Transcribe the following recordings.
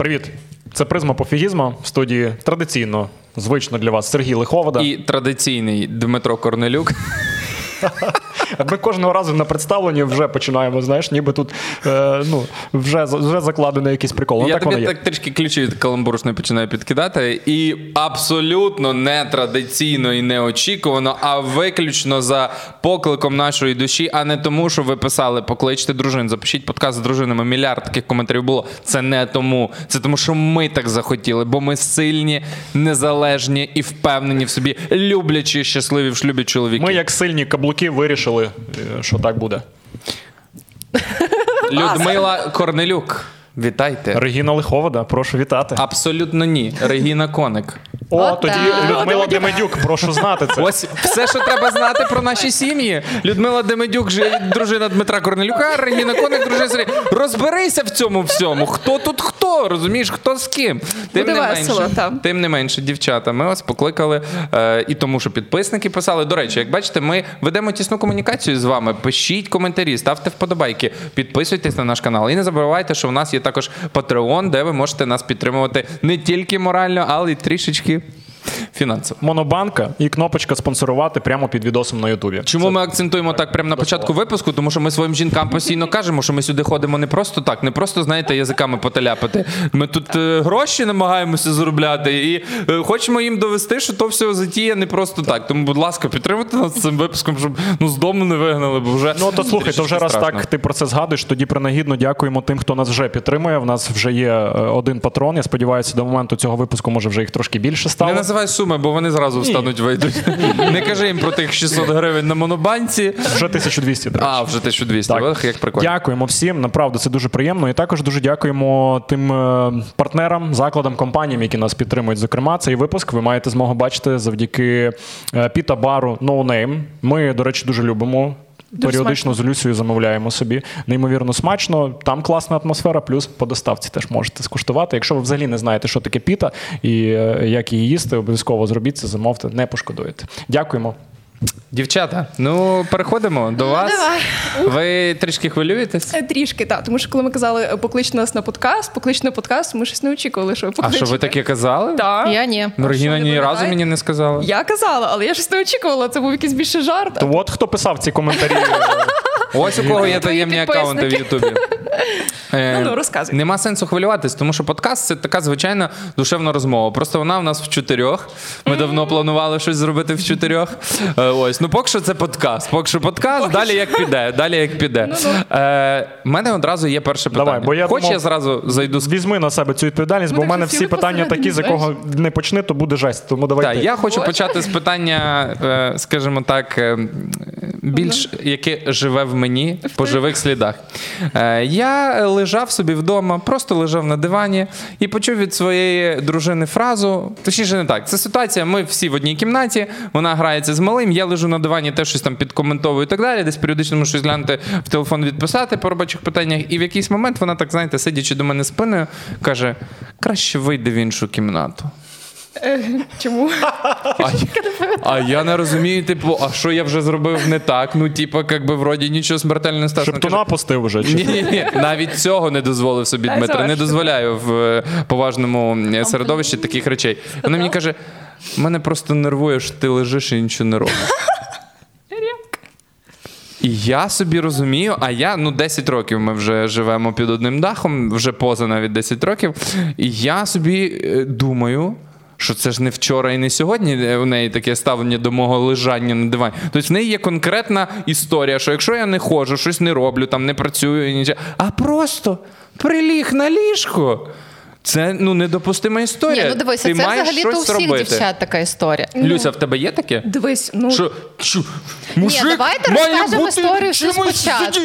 Привіт, це призма пофігізма в студії традиційно, звично для вас Сергій Лиховода. І традиційний Дмитро Корнелюк. Ми кожного разу на представленні вже починаємо, знаєш, ніби тут е, ну, вже вже закладений якийсь прикол. Ну, Я так тобі так трішки ключі від каламбуршної починаю підкидати. І абсолютно не традиційно і неочікувано, а виключно за покликом нашої душі, а не тому, що ви писали покличте дружин, запишіть подкаст з дружинами. Мільярд таких коментарів було. Це не тому. Це тому, що ми так захотіли, бо ми сильні, незалежні і впевнені в собі, люблячі, щасливі в шлюбі чоловіки. Ми, як сильні каблуки, вирішили, е, що так буде. Людмила Корнелюк. Вітайте. Регіна Лиховода, прошу вітати. Абсолютно ні. Регіна Коник. О, тоді Людмила Демедюк, прошу знати це. Ось все, що треба знати про наші сім'ї. Людмила Демедюк, дружина Дмитра Корнелюка, Регіна Коник, дружина Сергія. Розберися в цьому всьому. Хто тут хто? Розумієш, хто з ким? Тим Буде не весело, менше, там. тим не менше, дівчата. Ми вас покликали е, і тому, що підписники писали. До речі, як бачите, ми ведемо тісну комунікацію з вами. Пишіть коментарі, ставте вподобайки, підписуйтесь на наш канал. І не забувайте, що в нас є також Patreon, де ви можете нас підтримувати не тільки морально, але й трішечки фінансово. Монобанка і кнопочка спонсорувати прямо під відосом на Ютубі. Чому ми акцентуємо так прямо на початку випуску? Тому що ми своїм жінкам постійно кажемо, що ми сюди ходимо не просто так, не просто знаєте, язиками поталяпати. Ми тут е, гроші намагаємося заробляти і е, хочемо їм довести, що то все затія не просто так. Тому, будь ласка, підтримуйте нас цим випуском, щоб ну з дому не вигнали, бо вже Ну то слухай, то вже раз страшно. так ти про це згадуєш. Тоді принагідно дякуємо тим, хто нас вже підтримує. В нас вже є е, один патрон. Я сподіваюся, до моменту цього випуску може вже їх трошки більше стало. Не називай суми, бо вони зразу встануть, вийдуть. Не кажи їм про тих 600 гривень на монобанці. Вже 1200, до речі. А, вже 1200. Так. Ох, як прикольно. Дякуємо всім. Направду це дуже приємно. І також дуже дякуємо тим е, партнерам, закладам, компаніям, які нас підтримують. Зокрема, цей випуск ви маєте змогу бачити завдяки е, піта бару No Name. Ми, до речі, дуже любимо. Періодично з Люсією замовляємо собі. Неймовірно смачно. Там класна атмосфера, плюс по доставці теж можете скуштувати. Якщо ви взагалі не знаєте, що таке піта і е, як її їсти, обов'язково зробіть це, замовте, не пошкодуєте. Дякуємо. Дівчата, ну переходимо до вас. давай. Ви трішки хвилюєтесь? Е, Трішки, так. Тому що коли ми казали е, поклич нас на подкаст, поклич на подкаст, ми щось не очікували, що ви А що ви таке казали? Так. Я ні. Ну, Регіна ні разу мені не сказала. Я казала, але я щось не очікувала. Це був якийсь більше жарт. То от хто писав ці коментарі. Ось у кого є таємні аккаунти в. Ютубі. Е, Ну, ну, розказуй. Нема сенсу хвилюватись, тому що подкаст це така звичайна душевна розмова. Просто вона в нас в чотирьох. Ми давно планували щось зробити в чотирьох. Е, Ось, ну поки що це подкаст. Поки що подкаст, далі як піде. Далі як піде. Е, мене одразу є перше питання. Давай, бо я Хоч думав- я зразу зайду з Візьми на себе цю відповідальність, бо в мене всі питання такі, за кого не почни, то буде жесть. Тому давай Так, я хочу почати з питання, е, скажімо так, е, більш яке живе в мені по живих слідах. Е, Я лежав собі вдома, просто лежав на дивані і почув від своєї дружини фразу. Точніше, не так. Це ситуація. Ми всі в одній кімнаті, вона грається з малим. Я лежу на дивані, теж щось там підкоментовую і так далі. Десь періодично можу щось глянути в телефон відписати по робочих питаннях. І в якийсь момент вона так, знаєте, сидячи до мене спиною, каже: краще вийди в іншу кімнату. Е, Чому? А, а я не розумію, типу, а що я вже зробив не так? Ну, типу, як би вроді нічого смертельного не сталося. Щоб туна пустив вже. чи? Ні, ні, ні, навіть цього не дозволив собі Дай Дмитро. Не дозволяю в е, поважному е, середовищі таких речей. Вона мені каже: мене просто нервує, що ти лежиш і нічого не робиш. І я собі розумію, а я ну 10 років ми вже живемо під одним дахом, вже поза навіть 10 років. І я собі думаю. Що це ж не вчора і не сьогодні е, у неї таке ставлення до мого лежання на дивані. Тобто в неї є конкретна історія, що якщо я не ходжу, щось не роблю, там не працюю, нічого, а просто приліг на ліжко. Це ну недопустима історія. Ні, ну дивися, Ти це взагалі то у всіх робити. дівчат така історія. Люся, в тебе є таке? Дивись, ну Що, що мужик давайте має розкажемо бути історію всю спочатку.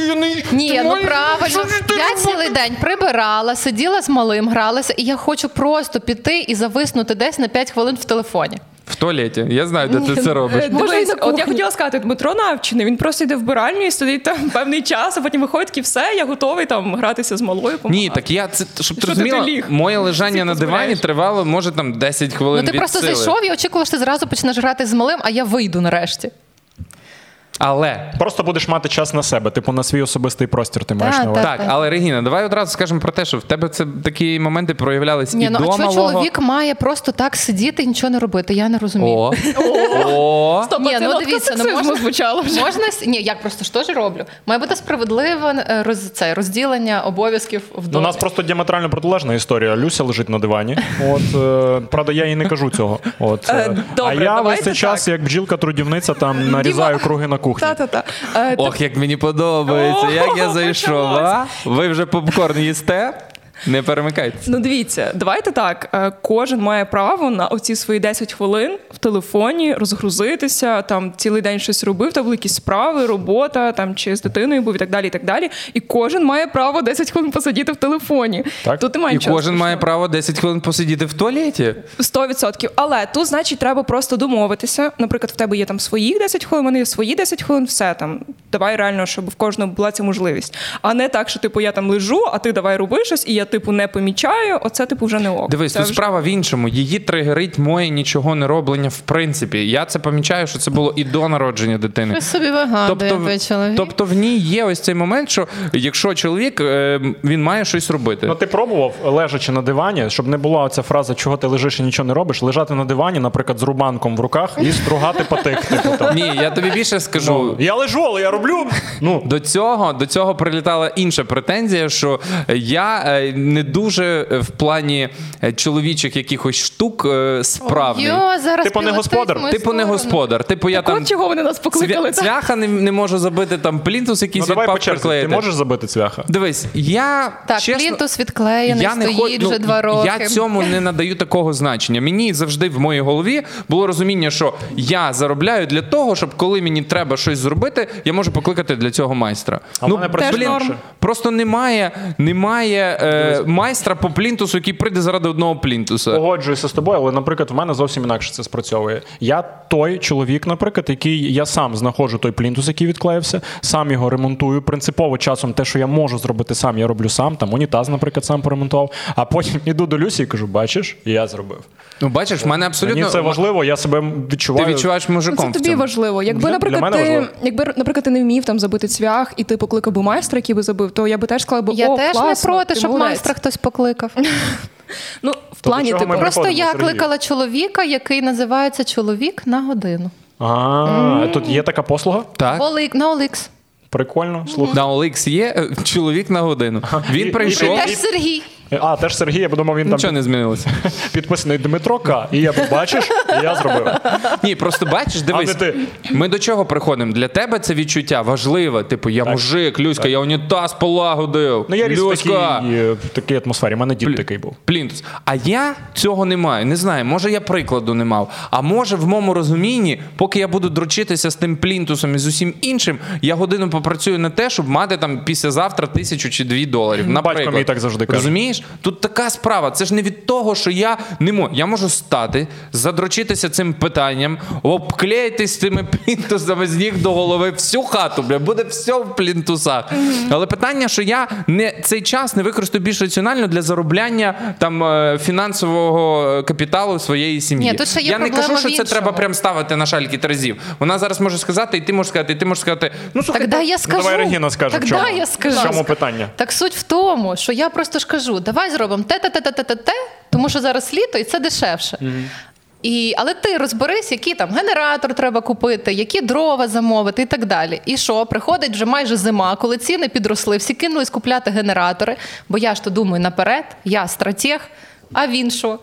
Ні, Ти ну правильно. Я цілий день прибирала, сиділа з малим, гралася, і я хочу просто піти і зависнути десь на 5 хвилин в телефоні. В туалеті. Я знаю, де ти це робиш. Е, Дивись, от я хотіла сказати, Дмитро навчений. Він просто йде в биральню і сидить там певний час, а потім виходить і все, я готовий там гратися з малою. Ні, так я це щоб ти розуміла, ти моє лежання на дивані тривало, може там 10 хвилин. Ну ти від просто сили. зайшов і очікував, що ти зразу почнеш грати з малим, а я вийду нарешті. Але Просто будеш мати час на себе, типу на свій особистий простір ти маєш Та, на увазі. та. так, але Регіна, давай одразу скажемо про те, що в тебе це такі моменти проявлялись Ні, і ну до а чого чоловік має просто так сидіти і нічого не робити? Я не розумію. О. О. Стоп, Ні, ну дивіться, ну можна звучала вже. Можна ні, я просто ж теж роблю. Має бути справедливе е, роз, це, розділення обов'язків в Ну, у нас просто діаметрально протилежна історія. Люся лежить на дивані. От е, правда, я їй не кажу цього. От е, добре, а я весь цей час, як бджілка-трудівниця, там нарізаю круги на кухні. Та-та-та. Е, Ох, як мені подобається, як я зайшов. А? Ви вже попкорн їсте? Не перемикайтеся. Ну, дивіться, давайте так. е, Кожен має право на оці свої 10 хвилин в телефоні розгрузитися, там цілий день щось робив, там якісь справи, робота, там чи з дитиною був і так далі. І так далі. І кожен має право 10 хвилин посидіти в телефоні. Так. Тут немає І нічого кожен має право 10 хвилин посидіти в туалеті. 100%. Але тут, значить, треба просто домовитися. Наприклад, в тебе є там своїх 10 хвилин, є свої 10 хвилин, все там. Давай реально, щоб в кожного була ця можливість. А не так, що типу я там лежу, а ти давай роби щось, і я типу не помічаю. Оце типу вже не ок. Дивись, Це тут вже- справа в іншому. Її тригерить моє нічого не роблення в принципі. Я це помічаю, що це було і до народження дитини. Ви собі вигадує, Тобто, ви чоловік. тобто в ній є ось цей момент, що якщо чоловік е, він має щось робити. Ну, ти пробував, лежачи на дивані, щоб не була оця фраза, чого ти лежиш і нічого не робиш, лежати на дивані, наприклад, з рубанком в руках і стругати потик. Типу, там. Ні, я тобі більше скажу. Ну, я лежу, але я роблю. Ну, До цього, до цього прилітала інша претензія, що я е, не дуже е, в плані е, чоловічих якихось штук е, справний. Йо, зараз Типу не господар? Типу не господар. Типу я Так там от чого вони нас покликали? цвяха не, не можу забити, там плінтус ну якийсь давай відпав по. Ти приклеїти. можеш забити цвяха? Дивись, я Так, чесно, плінтус відклеєний, я не стоїть хо- вже ну, два роки. Я цьому не надаю такого значення. Мені завжди в моїй голові було розуміння, що я заробляю для того, щоб коли мені треба щось зробити, я можу покликати для цього майстра. А працює блін, просто немає, немає е, майстра по плінтусу, який прийде заради одного плінтуса. Погоджуюся з тобою, але, наприклад, в мене зовсім інакше це спрацьовує. Я той чоловік, наприклад, який я сам знаходжу той плінтус, який відклеївся, сам його ремонтую. Принципово часом те, що я можу зробити сам, я роблю сам. Там унітаз, наприклад, сам поремонтував. А потім іду до Люсі і кажу: бачиш, я зробив. Ну, бачиш, в мене абсолютно Мені це важливо, я себе Ти відчуваю. відчуваєш Ну, мужиком. це в тобі цьому. важливо. Якби, Для- наприклад, для мене ти, важливо. якби, наприклад, ти не вмів там забити цвях, і ти покликав би майстра, який би забив, то я би теж сказала би, Я о, теж класно, не проти, ти щоб молодець». Майстра хтось покликав. Ну, в плані, типу, Просто я кликала чоловіка, який називається чоловік на годину. А, тут є така послуга? Так. Олик, на Оликс. Прикольно. Слухай. На Оликс є чоловік на годину. Він прийшов. Сергій. А, теж Сергій, я подумав, він Нічого там не змінилося. підписаний Дмитро К. І я бачиш, я зробив. Ні, просто бачиш, дивись. не ти. Ми до чого приходимо? Для тебе це відчуття важливе. Типу, я мужик, Люська, я унітаз полагодив. Ну, я ріс в Люська. такій, е, в такій атмосфері. У мене дід такий був. Плінтус. А я цього не маю. Не знаю, може я прикладу не мав. А може, в моєму розумінні, поки я буду дрочитися з тим плінтусом і з усім іншим, я годину попрацюю на те, щоб мати там післязавтра тисячу чи дві доларів. Наприклад. мій так завжди каже. Розумієш? Тут така справа. Це ж не від того, що я не можу. Я можу стати, задрочитися цим питанням, обклеїтись цими плінтусами з ніг до голови, всю хату, бля, буде все в плінтусах. Але питання, що я не цей час не використаю більш раціонально для заробляння там е, фінансового е, капіталу своєї сім'ї. Ні, тут ще є я не кажу, що це треба прям ставити на шальки терезів. Вона зараз може сказати, і ти можеш сказати, і ти можеш сказати, ну слухай, Так дай я Ну, скажу. давай Регіна скаже, так в чому? я скажу. В чому питання? Так суть в тому, що я просто ж кажу, давай зробимо те, те, те, те, те, те, те, тому що зараз літо і це дешевше. І, але ти розберись, який там генератор треба купити, які дрова замовити і так далі. І що, приходить вже майже зима, коли ціни підросли, всі кинулись купляти генератори, бо я ж то думаю наперед, я стратег, а він що?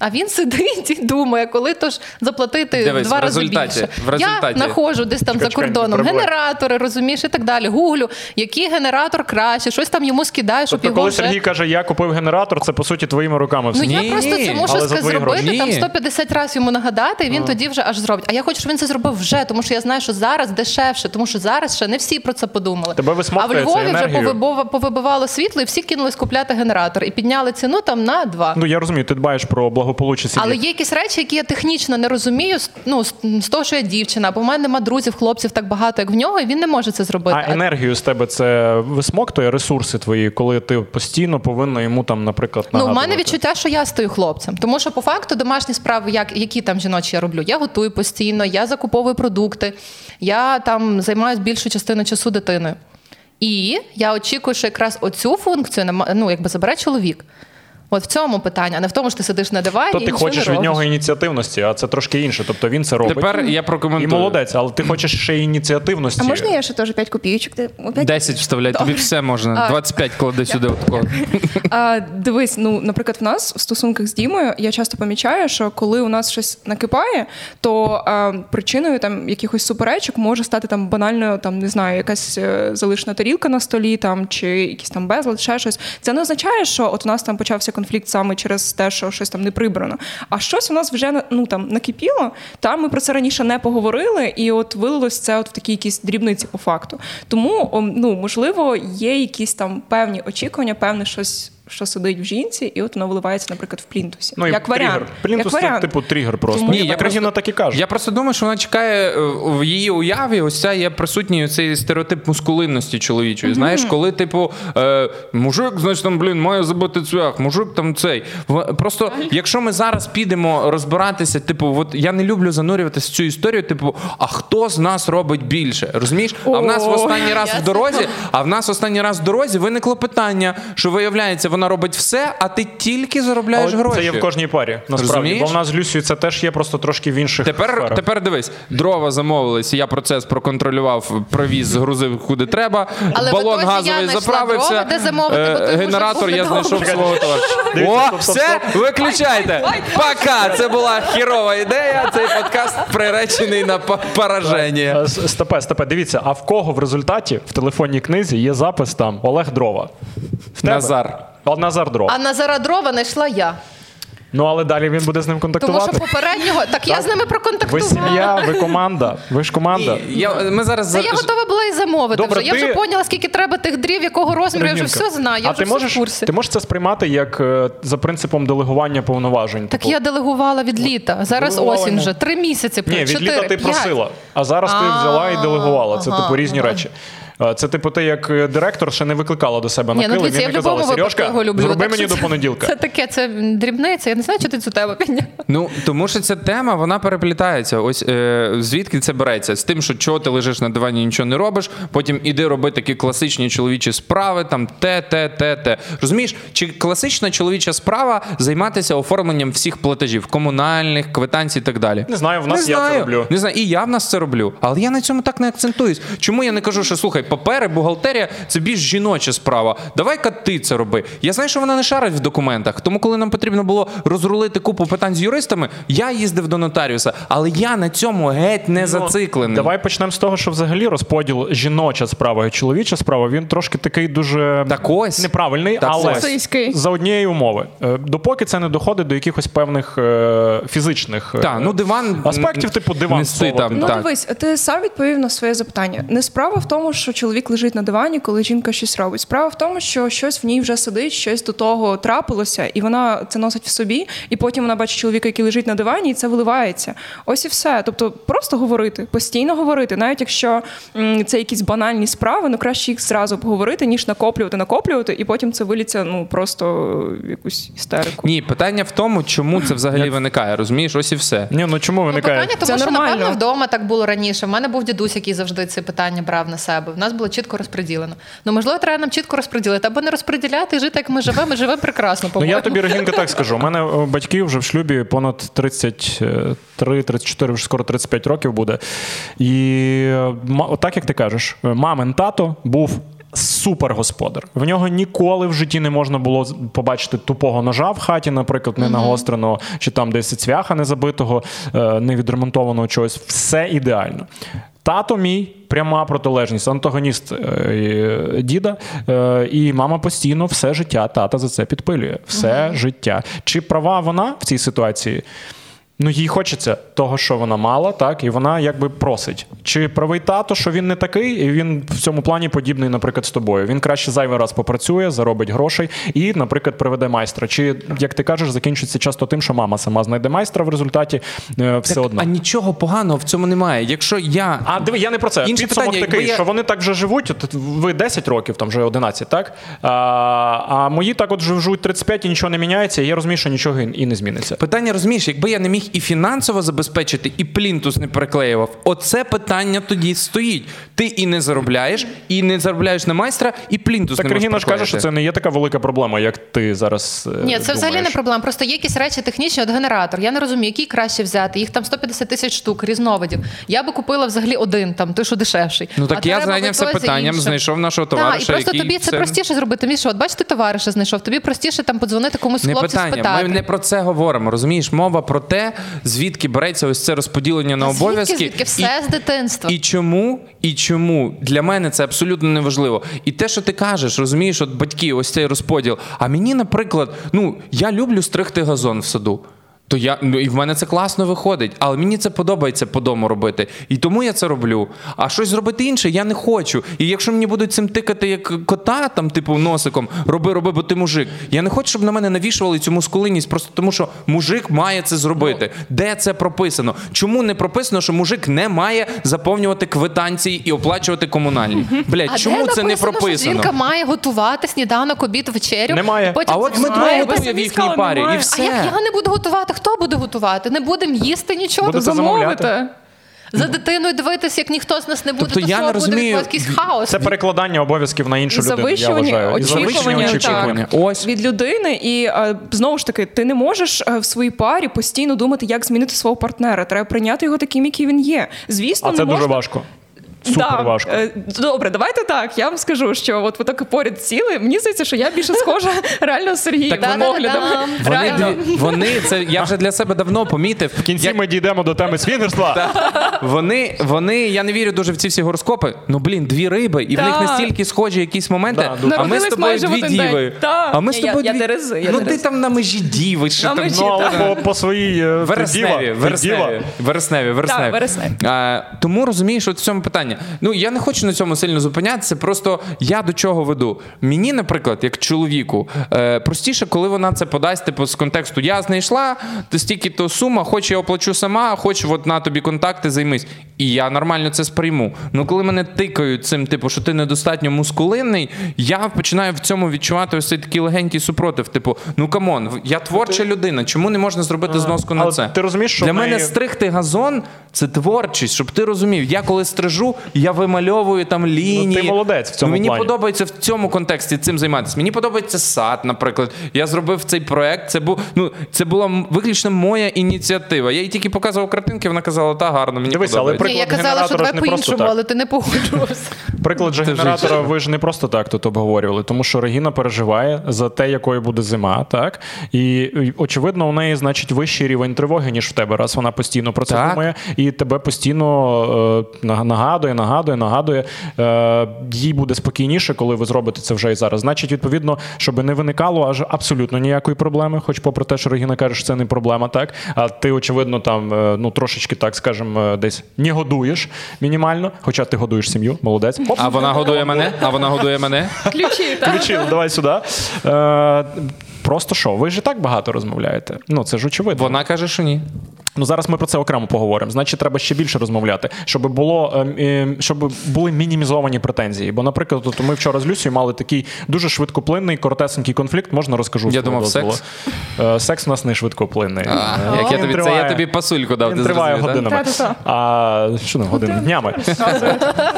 А він сидить і думає, коли то ж заплатити Дивись, два в рази більше. в результаті- Я знаходжу десь там Чекай, за кордоном не генератори, розумієш, і так далі. Гуглю, який генератор краще, щось там йому скидаю, щоб Тобто, його коли вже... Сергій каже, я купив генератор, це по суті твоїми руками. все. Ну я Ні, просто це можу ска- зробити гроші. там Ні. 150 разів йому нагадати, і він тоді вже аж зробить. А я хочу, щоб він це зробив вже, тому що я знаю, що зараз дешевше, тому що зараз ще не всі про це подумали. Тебе а в Львові вже повибивало світло, і всі кинулись купляти генератор і підняли ціну там на два. Ну я розумію, ти дбаєш про благо благополуччя сім'ї. Але є якісь речі, які я технічно не розумію. Ну з, того, що я дівчина, або в мене нема друзів, хлопців так багато, як в нього, і він не може це зробити. А енергію з тебе це висмоктує ресурси твої, коли ти постійно повинна йому там, наприклад, Ну, в мене відчуття, що я стою хлопцем. Тому що по факту домашні справи, як, які там жіночі я роблю, я готую постійно, я закуповую продукти, я там займаюся більшу частину часу дитиною. І я очікую, що якраз оцю функцію ну, якби забере чоловік. От в цьому питання, а не в тому, що ти сидиш на дивані. То і ти хочеш не від робиш. нього ініціативності, а це трошки інше. Тобто він це робить. Тепер я І прокоментую. молодець, але ти хочеш ще ініціативності. А можна я ще теж 5 копійочок? Ти- опять? 10 вставляй, тобі все можна. 25 клади сюди. А, дивись, ну, наприклад, в нас в стосунках з Дімою я часто помічаю, що коли у нас щось накипає, то а, причиною там якихось суперечок може стати там банально, там не знаю, якась е, залишена тарілка на столі, там чи якийсь там безлад, ще щось. Це не означає, що от у нас там почався конфлікт саме через те, що щось там не прибрано. А щось у нас вже ну там накипіло. Там ми про це раніше не поговорили, і от вилилось це от в такі якісь дрібниці по факту. Тому ну можливо є якісь там певні очікування, певне щось. Що сидить в жінці, і от воно виливається, наприклад, в плінтусі. Ну, як варіант. тригер. Плінтус як це типу тригер просто. Тому- Ні, я просто- так і каже. Я просто думаю, що вона чекає е, в її уяві. Ось ця є присутній цей стереотип мускулинності чоловічої. Знаєш, коли, типу, е, мужик, значить, там, блін, має забити цвях, мужик там цей. Просто, якщо ми зараз підемо розбиратися, типу, от я не люблю занурюватися в цю історію, типу, а хто з нас робить більше? Розумієш? А в нас в останній раз в дорозі, а в нас останній раз в дорозі виникло питання, що виявляється, вона робить все, а ти тільки заробляєш Але гроші. Це є в кожній парі. Насправді. Розумієш? Бо в нас з Люсією це теж є просто трошки в інших Тепер, сферах. тепер дивись, дрова замовились, я процес проконтролював, привіз, згрузив куди треба. Але балон газовий заправився. дрова, де замовити, е, бо генератор я знайшов свого товариша. О, все, виключайте. Пока. Це була хірова ідея. Цей подкаст приречений на пораження. Е, Стопе, стопе, дивіться, а в кого в результаті в телефонній книзі є запис там Олег Дрова? В тебе? Назар. А, Назар Дрова. А Назара Дрова знайшла я. Ну але далі він буде з ним Тому контактувати. що попереднього. Так я з ними Ви проконтактувала. сім'я, ви команда, ви ж команда. Я, ми зараз Та за- я готова була і замовити Добре, вже. Я ти- вже поняла, скільки треба тих дрів, якого розміру, я вже все знаю, я а вже ти все можеш, в курсі. ти можеш це сприймати як е, за принципом делегування повноважень? Так Типу, я делегувала від літа. Зараз делегувала, осінь вже. Три місяці. Ні, від літа ти просила, а зараз ти взяла і делегувала. Це ага, типу різні ага. речі. Е, Це типу ти як е, директор ще не викликала до себе на Ні, ну дивіться, я в казала, випадку Сережка, його люблю. зроби так мені до понеділка. Це таке, це дрібниця. Я не знаю, що ти цю тему підняв. Ну тому що ця тема вона переплітається. Ось е, звідки це береться? З тим, що чого ти лежиш на дивані, і нічого не робиш. Потім іди роби такі класичні чоловічі справи, там те, те, те, те. Розумієш, чи класична чоловіча справа займатися оформленням всіх платежів, комунальних, квитанцій і так далі? Не знаю, в нас не я це роблю. Не знаю, і я в нас це роблю. Але я на цьому так не акцентуюсь. Чому я не кажу, що слухай, папери, бухгалтерія це більш жіноча справа. Давай-ка ти це роби. Я знаю, що вона не шарить в документах. Тому, коли нам потрібно було розрулити купу питань з юристами, я їздив до нотаріуса. Але я на цьому геть не зациклений. Ну, Давай почнемо з того, що взагалі розподіл жіноча справа і чоловіча справа він трошки такий дуже Так ось. неправильний, Так але ось. За однієї умови. Е, Допоки це не доходить до якихось певних е, фізичних е, Так, ну диван аспектів, типу диван нести там. Ну, так. дивись, ти сам відповів на своє запитання. Не справа в тому, що чоловік лежить на дивані, коли жінка щось робить. Справа в тому, що щось в ній вже сидить, щось до того трапилося, і вона це носить в собі, і потім вона бачить чоловіка, який лежить на дивані, і це виливається. Ось і все. Тобто, просто говорити, постійно говорити, навіть якщо це якісь банальні справи, ну краще їх зразу поговорити, ніж накоплювати, накоплювати, і потім це виліться ну просто в якусь істерику. Ні, питання в тому, чому це взагалі виникає. Розумієш, ось і все. Ні, ну чому Ну, виникає? питання, тому Це що нормально. напевно вдома так було раніше. В мене був дідусь, який завжди ці питання брав на себе. Нас було чітко розподілено. Ну можливо, треба нам чітко розподілити або не розподіляти і жити, як ми живемо. Ми живемо прекрасно. Ну По-моєму. я тобі Регінка так скажу. У мене е, батьки вже в шлюбі понад 33, 34, вже скоро 35 років буде. І е, отак, як ти кажеш, е, мамин тато був. Супер господар. В нього ніколи в житті не можна було побачити тупого ножа в хаті, наприклад, не нагостреного, чи там десь цвяха не забитого, е, не відремонтованого чогось. Все ідеально. Тато мій пряма протилежність, антагоніст е, діда, е, і мама постійно все життя тата за це підпилює. Все життя. Чи права вона в цій ситуації? Ну, їй хочеться того, що вона мала, так, і вона якби просить. Чи правий тато, що він не такий, і він в цьому плані подібний, наприклад, з тобою. Він краще зайвий раз попрацює, заробить грошей і, наприклад, приведе майстра. Чи, як ти кажеш, закінчиться часто тим, що мама сама знайде майстра в результаті е, все Так, одно. А нічого поганого в цьому немає. Якщо я А диви, я не про це. Інше Підсумок питання, такий, я- що вони так вже живуть. От ви 10 років, там вже 11, так? А, а мої так от живуть 35 і нічого не міняється. І я розумію, що нічого і не зміниться. Питання розумієш, якби я не міг і фінансово забезпечити, і плінтус не приклеював, оце питання тоді стоїть. Ти і не заробляєш, і не заробляєш на майстра, і плінтус Так не можеш Регіна ж каже, що це не є така велика проблема, як ти зараз. е, Ні, це взагалі не проблема. Просто є якісь речі технічні, от генератор. Я не розумію, який краще взяти. Їх там 150 тисяч штук, різновидів. Я би купила взагалі один, там той, що дешевший. Ну так А я зайнявся питанням, іншим. знайшов нашого Так, і просто який тобі це простіше зробити. Міша, от бачиш, ти товариша знайшов. Тобі простіше там подзвонити комусь Не хлопцю питання. спитати. Ми не про це говоримо. Розумієш, мова про те, звідки береться ось це розподілення на обов'язки, звідки, звідки? Все з дитинства. І чому, і чому для мене це абсолютно неважливо. І те, що ти кажеш, розумієш, от батьки, ось цей розподіл. А мені, наприклад, ну я люблю стригти газон в саду. То я ну і в мене це класно виходить, але мені це подобається по дому робити. І тому я це роблю. А щось зробити інше я не хочу. І якщо мені будуть цим тикати як кота, там, типу, носиком, роби, роби, бо ти мужик. Я не хочу, щоб на мене навішували цю мускулинність, просто тому що мужик має це зробити. Де це прописано? Чому не прописано, що мужик не має заповнювати квитанції і оплачувати комунальні? Блять, чому де це не написано, Що прописано? жінка має готувати сніданок, обід, вечерю. Немає. Потім А от Дмитро Немає, готує в їхній парі, і немає. А все. як я не буду готувати? Хто буде готувати? Не будемо їсти нічого. Будете замовляти. Замовити. За дитиною дивитись, як ніхто з нас не буде, Тобто то я що не буде розумію, відбуватися якийсь хаос. Це перекладання обов'язків на іншу людину. Я вважаю. І очікування, очікування. так, Ось. від людини, і е, знову ж таки, ти не можеш е, в своїй парі постійно думати, як змінити свого партнера. Треба прийняти його таким, який він є. Звісно, А не це дуже важко. Супер важко. е, Добре, давайте так. Я вам скажу, що от ви так поряд сіли. Мені здається, що я більше схожа реально з Сергієм Так вони- поглядом. Вони, Реально. дві- вони це я вже для себе давно помітив. В кінці Як- ми дійдемо до теми свінгерства. Вони, вони, я не вірю дуже в ці всі гороскопи. Ну блін, дві риби, і в них Так. настільки схожі якісь моменти. Да, дуже. а ми з Народились тобою майже в дві один день. діви. Так. А ми з Ні, я- тобою я дві... Терези, я ну Терези. ти там на межі діви. Що На там? межі, Ну, але по, по своїй е, ти Вересневі, ти вересневі, діва. вересневі, вересневі. вересневі. А, тому розумієш, от в цьому питанні. Ну я не хочу на цьому сильно зупинятися. Просто я до чого веду. Мені, наприклад, як чоловіку, е, простіше, коли вона це подасть, типу з контексту я знайшла, то стільки то сума, хоч я оплачу сама, хоч от на тобі контакти займись. І я нормально це сприйму. Ну коли мене тикають цим, типу, що ти недостатньо маскулінний, я починаю в цьому відчувати ось цей такий легенький супротив. Типу, ну come on, я творча людина. Чому не можна зробити зноску на це? ти розумієш, що для мене стригти газон це творчість, щоб ти розумів. Я коли стрижу, я вимальовую там лінії. Ну, ти молодець в цьому Ну, Мені плані. подобається в цьому контексті цим займатися. Мені подобається сад, наприклад. Я зробив цей проект. Це був ну це була виключно моя ініціатива. Я їй тільки показував картинки, вона казала, та гарно, мені Дивись, подобається. при- Ні, я казала, що давай по-іншому, але ти не погоджувався. Приклад же генератора, ви ж не просто так тут обговорювали, тому що Регіна переживає за те, якою буде зима, так і очевидно, у неї значить вищий рівень тривоги, ніж в тебе, раз вона постійно про це думає, і тебе постійно е, наг- нагадує, нагадує, нагадує. Е, їй буде спокійніше, коли ви зробите це вже і зараз. Значить, відповідно, щоб не виникало аж абсолютно ніякої проблеми, хоч попри те, що Регіна каже, що це не проблема, так а ти, очевидно, там е, ну трошечки так скажемо, е, десь не годуєш мінімально, хоча ти годуєш сім'ю, молодець. Оп. А вона годує мене? А вона годує мене? Ключі, так. Включив, давай сюди. Е, просто що, ви ж і так багато розмовляєте. Ну, це ж очевидно. Вона каже, що ні. Ну зараз ми про це окремо поговоримо. Значить, треба ще більше розмовляти, щоб було ем, ем, щоб були мінімізовані претензії. Бо, наприклад, от ми вчора з Люсією мали такий дуже швидкоплинний, коротесенький конфлікт. Можна розкажу. Я думав, дозволу? Е, Секс у нас не швидкоплинний. А, Е, як я тобі, це триває- я тобі пасульку дав. Він триває зрозумів, годинами. А що не години? Днями.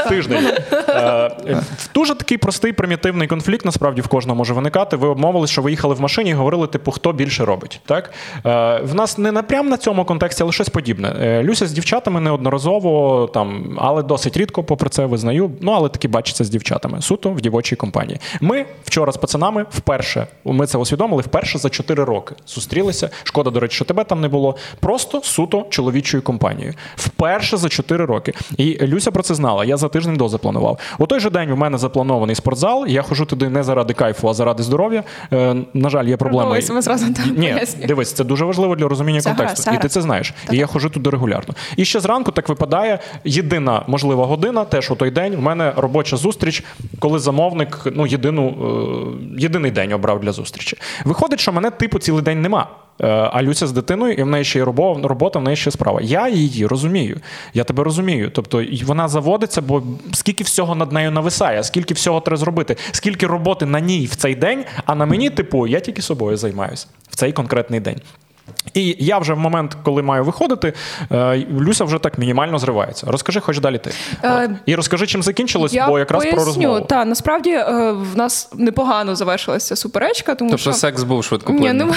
Тиждень. Е, Дуже такий простий примітивний конфлікт насправді в кожного може виникати. Ви обмовились, що ви їхали в машині говорили, типу, хто більше робить. Так? Е, В нас не напрям на цьому контексті, але щось подібне. Е, Люся з дівчатами неодноразово, там, але досить рідко, попри це визнаю. Ну, але таки бачиться з дівчатами. Суто в дівочій компанії. Ми вчора з пацанами вперше, ми це усвідомили, вперше за 4 роки зустрілися. Шкода, до речі, що тебе там не було. Просто суто чоловічою компанією. Вперше за 4 роки. І Люся про це знала. Я за тиждень до запланував. У той же день у мене запланований спортзал. Я ходжу туди не заради кайфу, а заради здоров'я. Е, на жаль, є проблема. Ми зразу там Ні, дивись, це дуже важливо для розуміння Це контексту. гаразд, І ти це знаєш. І я ходжу туди регулярно. І ще зранку так випадає єдина можлива година, теж у той день. У мене робоча зустріч, коли замовник ну, єдину, е, єдиний день обрав для зустрічі. Виходить, що мене типу цілий день нема. Е, А Люся з дитиною, і в неї ще є робота, в неї ще справа. Я її розумію. Я тебе розумію. Тобто і вона заводиться, бо скільки всього над нею нависає, скільки всього треба зробити, скільки роботи на ній в цей день, а на мені, типу, я тільки собою займаюся в цей конкретний день. І я вже в момент, коли маю виходити, е, Люся вже так мінімально зривається. Розкажи, хоч далі ти. Е, І розкажи, чим закінчилось, Я бо якраз поясню, про розмову. Та насправді е, в нас непогано завершилася суперечка, тому Тобто що секс був Ні, швидкоплинний.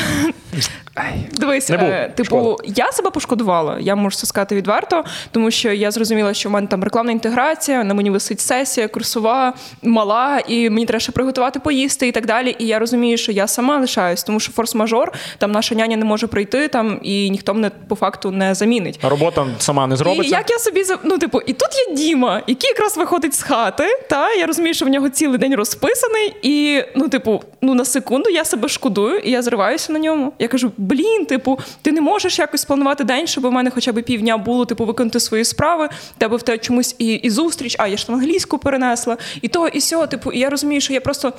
Ну дивись, Не е, типу, Шкода. я себе пошкодувала. Я можу це сказати відверто, тому що я зрозуміла, що в мене там рекламна інтеграція, на мені висить сесія, курсова, мала, і мені треба ще приготувати поїсти і так далі. І я розумію, що я сама лишаюсь, тому що форс-мажор, там наша няня не може прийти, там і ніхто мене по факту не замінить. А робота сама не зробиться. І як я собі ну, типу, і тут є Діма, який якраз виходить з хати. Та я розумію, що в нього цілий день розписаний, і ну, типу, ну на секунду я себе шкодую, і я зриваюся на ньому. Я кажу: блін, типу, ти не можеш якось планувати день, щоб у мене хоча б півдня було, типу, виконати свої справи. Тебе в тебе чомусь і, і зустріч, а я ж англійську перенесла, і то, і сього. Типу, і я розумію, що я просто.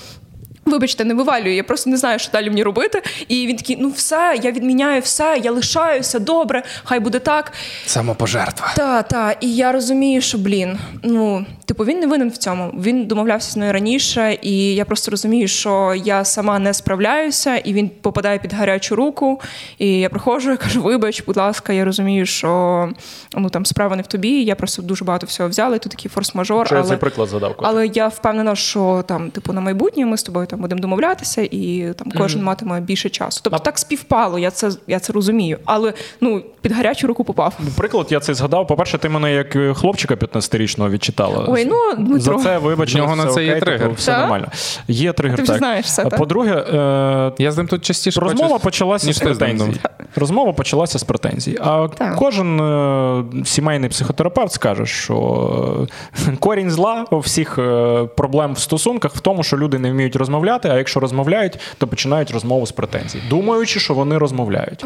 Вибачте, не вивалюю, я просто не знаю, що далі мені робити. І він такий: ну все, я відміняю все, я лишаюся, добре, хай буде так. Самопожертва. Та, та, і я розумію, що блін, ну типу, він не винен в цьому. Він домовлявся з мною раніше, і я просто розумію, що я сама не справляюся, і він попадає під гарячу руку. І я приходжу, я кажу, вибач, будь ласка, я розумію, що ну там справа не в тобі. Я просто дуже багато всього взяла, і тут такий форс-мажор. Що я цей приклад задав? Але я впевнена, що там, типу, на майбутнє ми з тобою там будемо домовлятися, і там кожен матиме більше часу. Тобто так співпало, я це я це розумію. Але ну під гарячу руку попав. Приклад я цей згадав. По-перше, ти мене як е, хлопчика 15-річного відчитала. Ой, ну Дмитро. За це вибачилася, В нього на це є окей, тригер. типу, все Так? нормально. Є тригер, Ти вже так. знаєш все, так? По-друге, е, Я з ним тут частіше Розмова почалася з претензій. Розмова почалася з претензій. А Так. кожен е, сімейний психотерапевт скаже, що е, корінь зла у всіх е, проблем в стосунках в тому, що люди не вміють розмовляти, а якщо розмовляють, то починають розмову з претензій, думаючи, що вони розмовляють.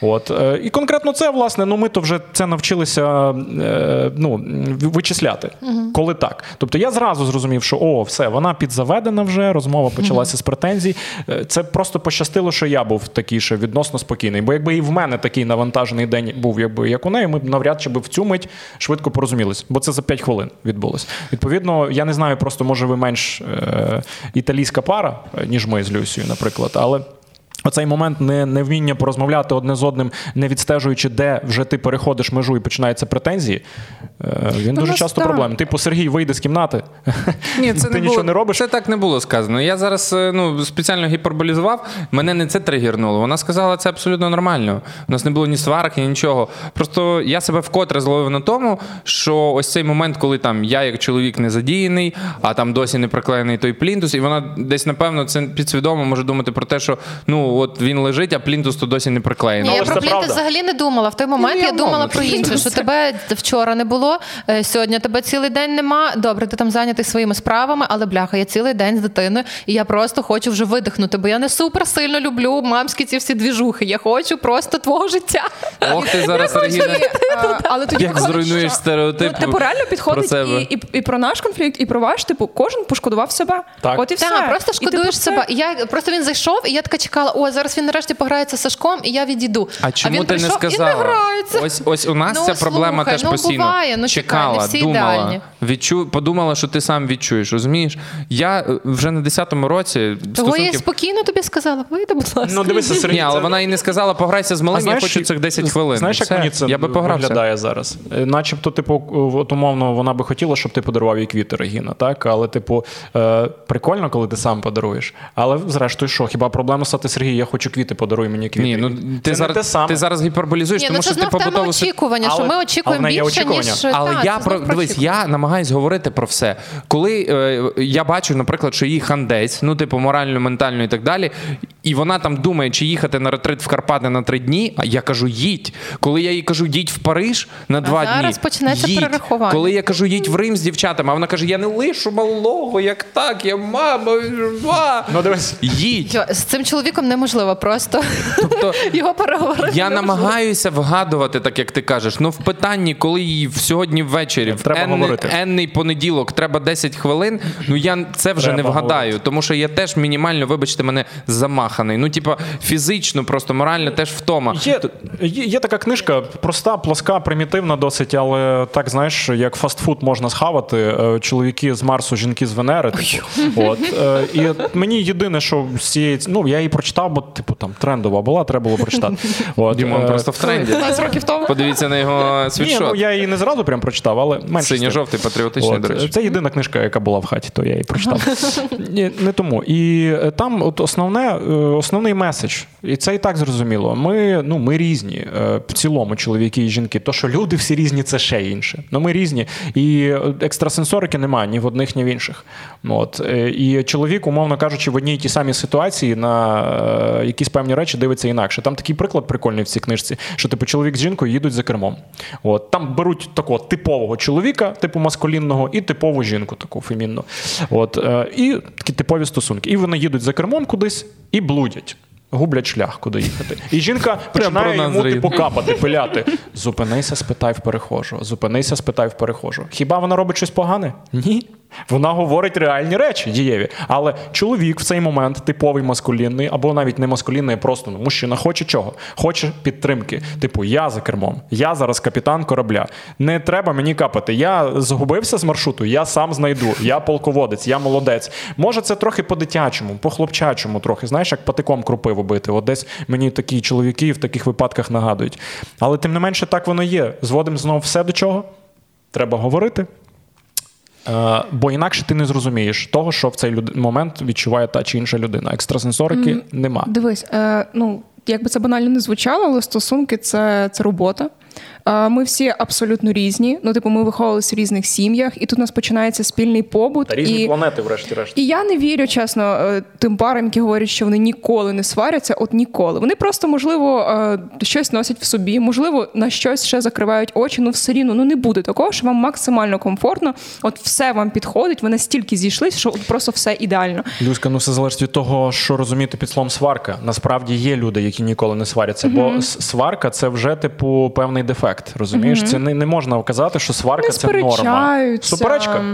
От е, і конкретно це, власне, ну ми то вже це навчилися е, ну, вичисляти, коли так. Тобто я зразу зрозумів, що о, все, вона підзаведена вже, розмова почалася з претензій. Е, Це просто пощастило, що я був такий ще відносно спокійний. Бо якби і в мене такий навантажений день був, якби як у неї, ми б навряд чи би в цю мить швидко порозумілись, бо це за 5 хвилин відбулось. Відповідно, я не знаю, просто може ви менш е, італійська пара, ніж ми з Люсією, наприклад, але. Оцей момент не, невміння порозмовляти одне з одним, не відстежуючи, де вже ти переходиш межу і починаються претензії, е, він дуже нас часто так. проблем. Типу, Сергій, вийди з кімнати. Ні, це ти не нічого було, не робиш. Це так не було сказано. Я зараз е, ну, спеціально гіперболізував. Мене не це тригернуло. Вона сказала, це абсолютно нормально. У нас не було ні сварок, ні нічого. Просто я себе вкотре зловив на тому, що ось цей момент, коли там я як чоловік не задіяний, а там досі не приклеєний той плінтус, і вона десь, напевно, це підсвідомо може думати про те, що ну от він лежить, а плінтус то досі не приклеєний. Ні, я про плінтус правда. взагалі не думала. В той момент Ну, я я думала про інше, що тебе вчора не було, е, сьогодні тебе цілий день нема. Добре, ти там зайнятий своїми справами, але бляха, я цілий день з дитиною, і я просто хочу вже видихнути, бо я не супер сильно люблю мамські ці всі двіжухи. Я хочу просто твого життя. Ох, ти зараз Регіна, але тоді як зруйнуєш стереотип. Ну, типу, реально підходить і, і, і про наш конфлікт, і про ваш. Типу, кожен пошкодував себе. Так. От і все. Так, просто шкодуєш себе. Я просто він зайшов, і я така чекала: о, зараз він нарешті пограється з Сашком, і я відійду. А чому він ти не прийшов сказала? І не грається. Ось ось у нас Ну, ця проблема слухай, теж ну, постійно. буває, ну, чекай, Чекала, не всі думала, ідеальні. відчу, подумала, що ти сам відчуєш. Розумієш? Я е, вже на 10-му році Того я спокійно тобі сказала, вийди, будь ласка. Ну, дивися, Сергій, Ні, але вона і не сказала, пограйся з малим, я хочу цих 10 хвилин. Знаєш, як мені це я би погрався. виглядає зараз? Е, Начебто, типу, от умовно, вона би хотіла, щоб ти подарував їй квіти Регіна, так? Але, типу, е, прикольно, коли ти сам подаруєш. Але, зрештою, що, хіба проблема стати Сергій, я хочу квіти, подаруй мені квіти. Ні, ну Це ти не зараз, те саме. ти зараз гіперболізуєш, Ні, тому ну це що ти знов тема побутово очікування, що Але- ми очікуємо але є більше, очікування. ніж Але та, я це про знов дивись, очікування. я намагаюсь говорити про все. Коли е, я бачу, наприклад, що їй хандець, ну типу морально, ментально і так далі. І вона там думає, чи їхати на ретрит в Карпати на три дні. А я кажу, їдь. Коли я їй кажу, їдь в Париж на два дні. зараз почнеться їдь. перерахування. Коли я кажу, їдь в Рим з дівчатами, а вона каже: Я не лишу малого, як так, я мама. ва». Ну дивись. Їдь. Йо, З цим чоловіком неможливо просто Тобто його переговорити. я неможливо. намагаюся вгадувати, так як ти кажеш. Ну в питанні, коли їй сьогодні ввечері, в Треба енний, говорити. енний понеділок, треба 10 хвилин. Ну я це вже Треба не вгадаю, говорити. тому що я теж мінімально, вибачте, мене замаханий. Ну, типа, фізично, просто морально теж втома. Є, є, є така книжка, проста, плоска, примітивна досить, але так знаєш, як фастфуд можна схавати. е, Чоловіки з Марсу, жінки з Венери. Типу. От. е, І мені єдине, що з цієї ну я її прочитав, бо типу там трендова була, треба було прочитати. От. Дімон е, просто в тренді. 15 років тому. Подивіться на його Ні, ну я її не зразу прям прочитав, але менше. Синьо-жовтий, патріотичний, От, до речі. Це єдина книжка, яка була в хаті, то я її прочитав. Ні, не тому. І там от основне, е, основний меседж, і це і так зрозуміло. Ми, ну, ми різні е, в цілому, чоловіки і жінки. То, що люди всі різні, це ще інше. Ну, ми різні. І е, екстрасенсорики немає ні в одних, ні в інших. От. е, І чоловік, умовно кажучи, в одній і тій самій ситуації на якісь певні речі дивиться інакше. Там такий приклад прикольний в цій книжці, що типу чоловік з жінкою їдуть за кермом. От. Там беруть такого типового чоловіка, типу маскулінного, і типову жінку, таку фемінну. От. І такі типові стосунки. І вони їдуть за кермом кудись і блудять. Гублять шлях, куди їхати. І жінка починає йому типу капати, пиляти. Зупинися, спитай в перехожого. Зупинися, спитай в перехожого. Хіба вона робить щось погане? Ні. Вона говорить реальні речі, дієві. Але чоловік в цей момент типовий маскулінний, або навіть не маскулінний, а просто ну, мужчина хоче чого? Хоче підтримки. Типу, я за кермом, я зараз капітан корабля. Не треба мені капати. Я згубився з маршруту, я сам знайду. Я полководець, я молодець. Може, це трохи по-дитячому, по-хлопчачому, трохи, знаєш, як патиком крупиву бити. От десь мені такі чоловіки в таких випадках нагадують. Але тим не менше, так воно є. Зводимо знову все до чого? Треба говорити. Е, бо інакше ти не зрозумієш того, що в цей люд... момент відчуває та чи інша людина. Екстрасенсорики нема. Дивись, е, ну як би це банально не звучало, але стосунки це, це робота. Ми всі абсолютно різні. Ну, типу, ми виховувалися в різних сім'ях, і тут у нас починається спільний побут. Та різні і... планети, врешті-решт. І я не вірю, чесно, е, тим парам, які говорять, що вони ніколи не сваряться, от ніколи. Вони просто, можливо, е, щось носять в собі, можливо, на щось ще закривають очі. Ну, все рівно ну не буде такого, що вам максимально комфортно. От все вам підходить, ви настільки зійшлись, що от просто все ідеально. Люська, ну все залежить від того, що розуміти під словом сварка. Насправді є люди, які ніколи не сваряться, бо сварка це вже типу певний дефект. Розумієш, це не, не можна вказати, що сварка Не це норма. Суперечка.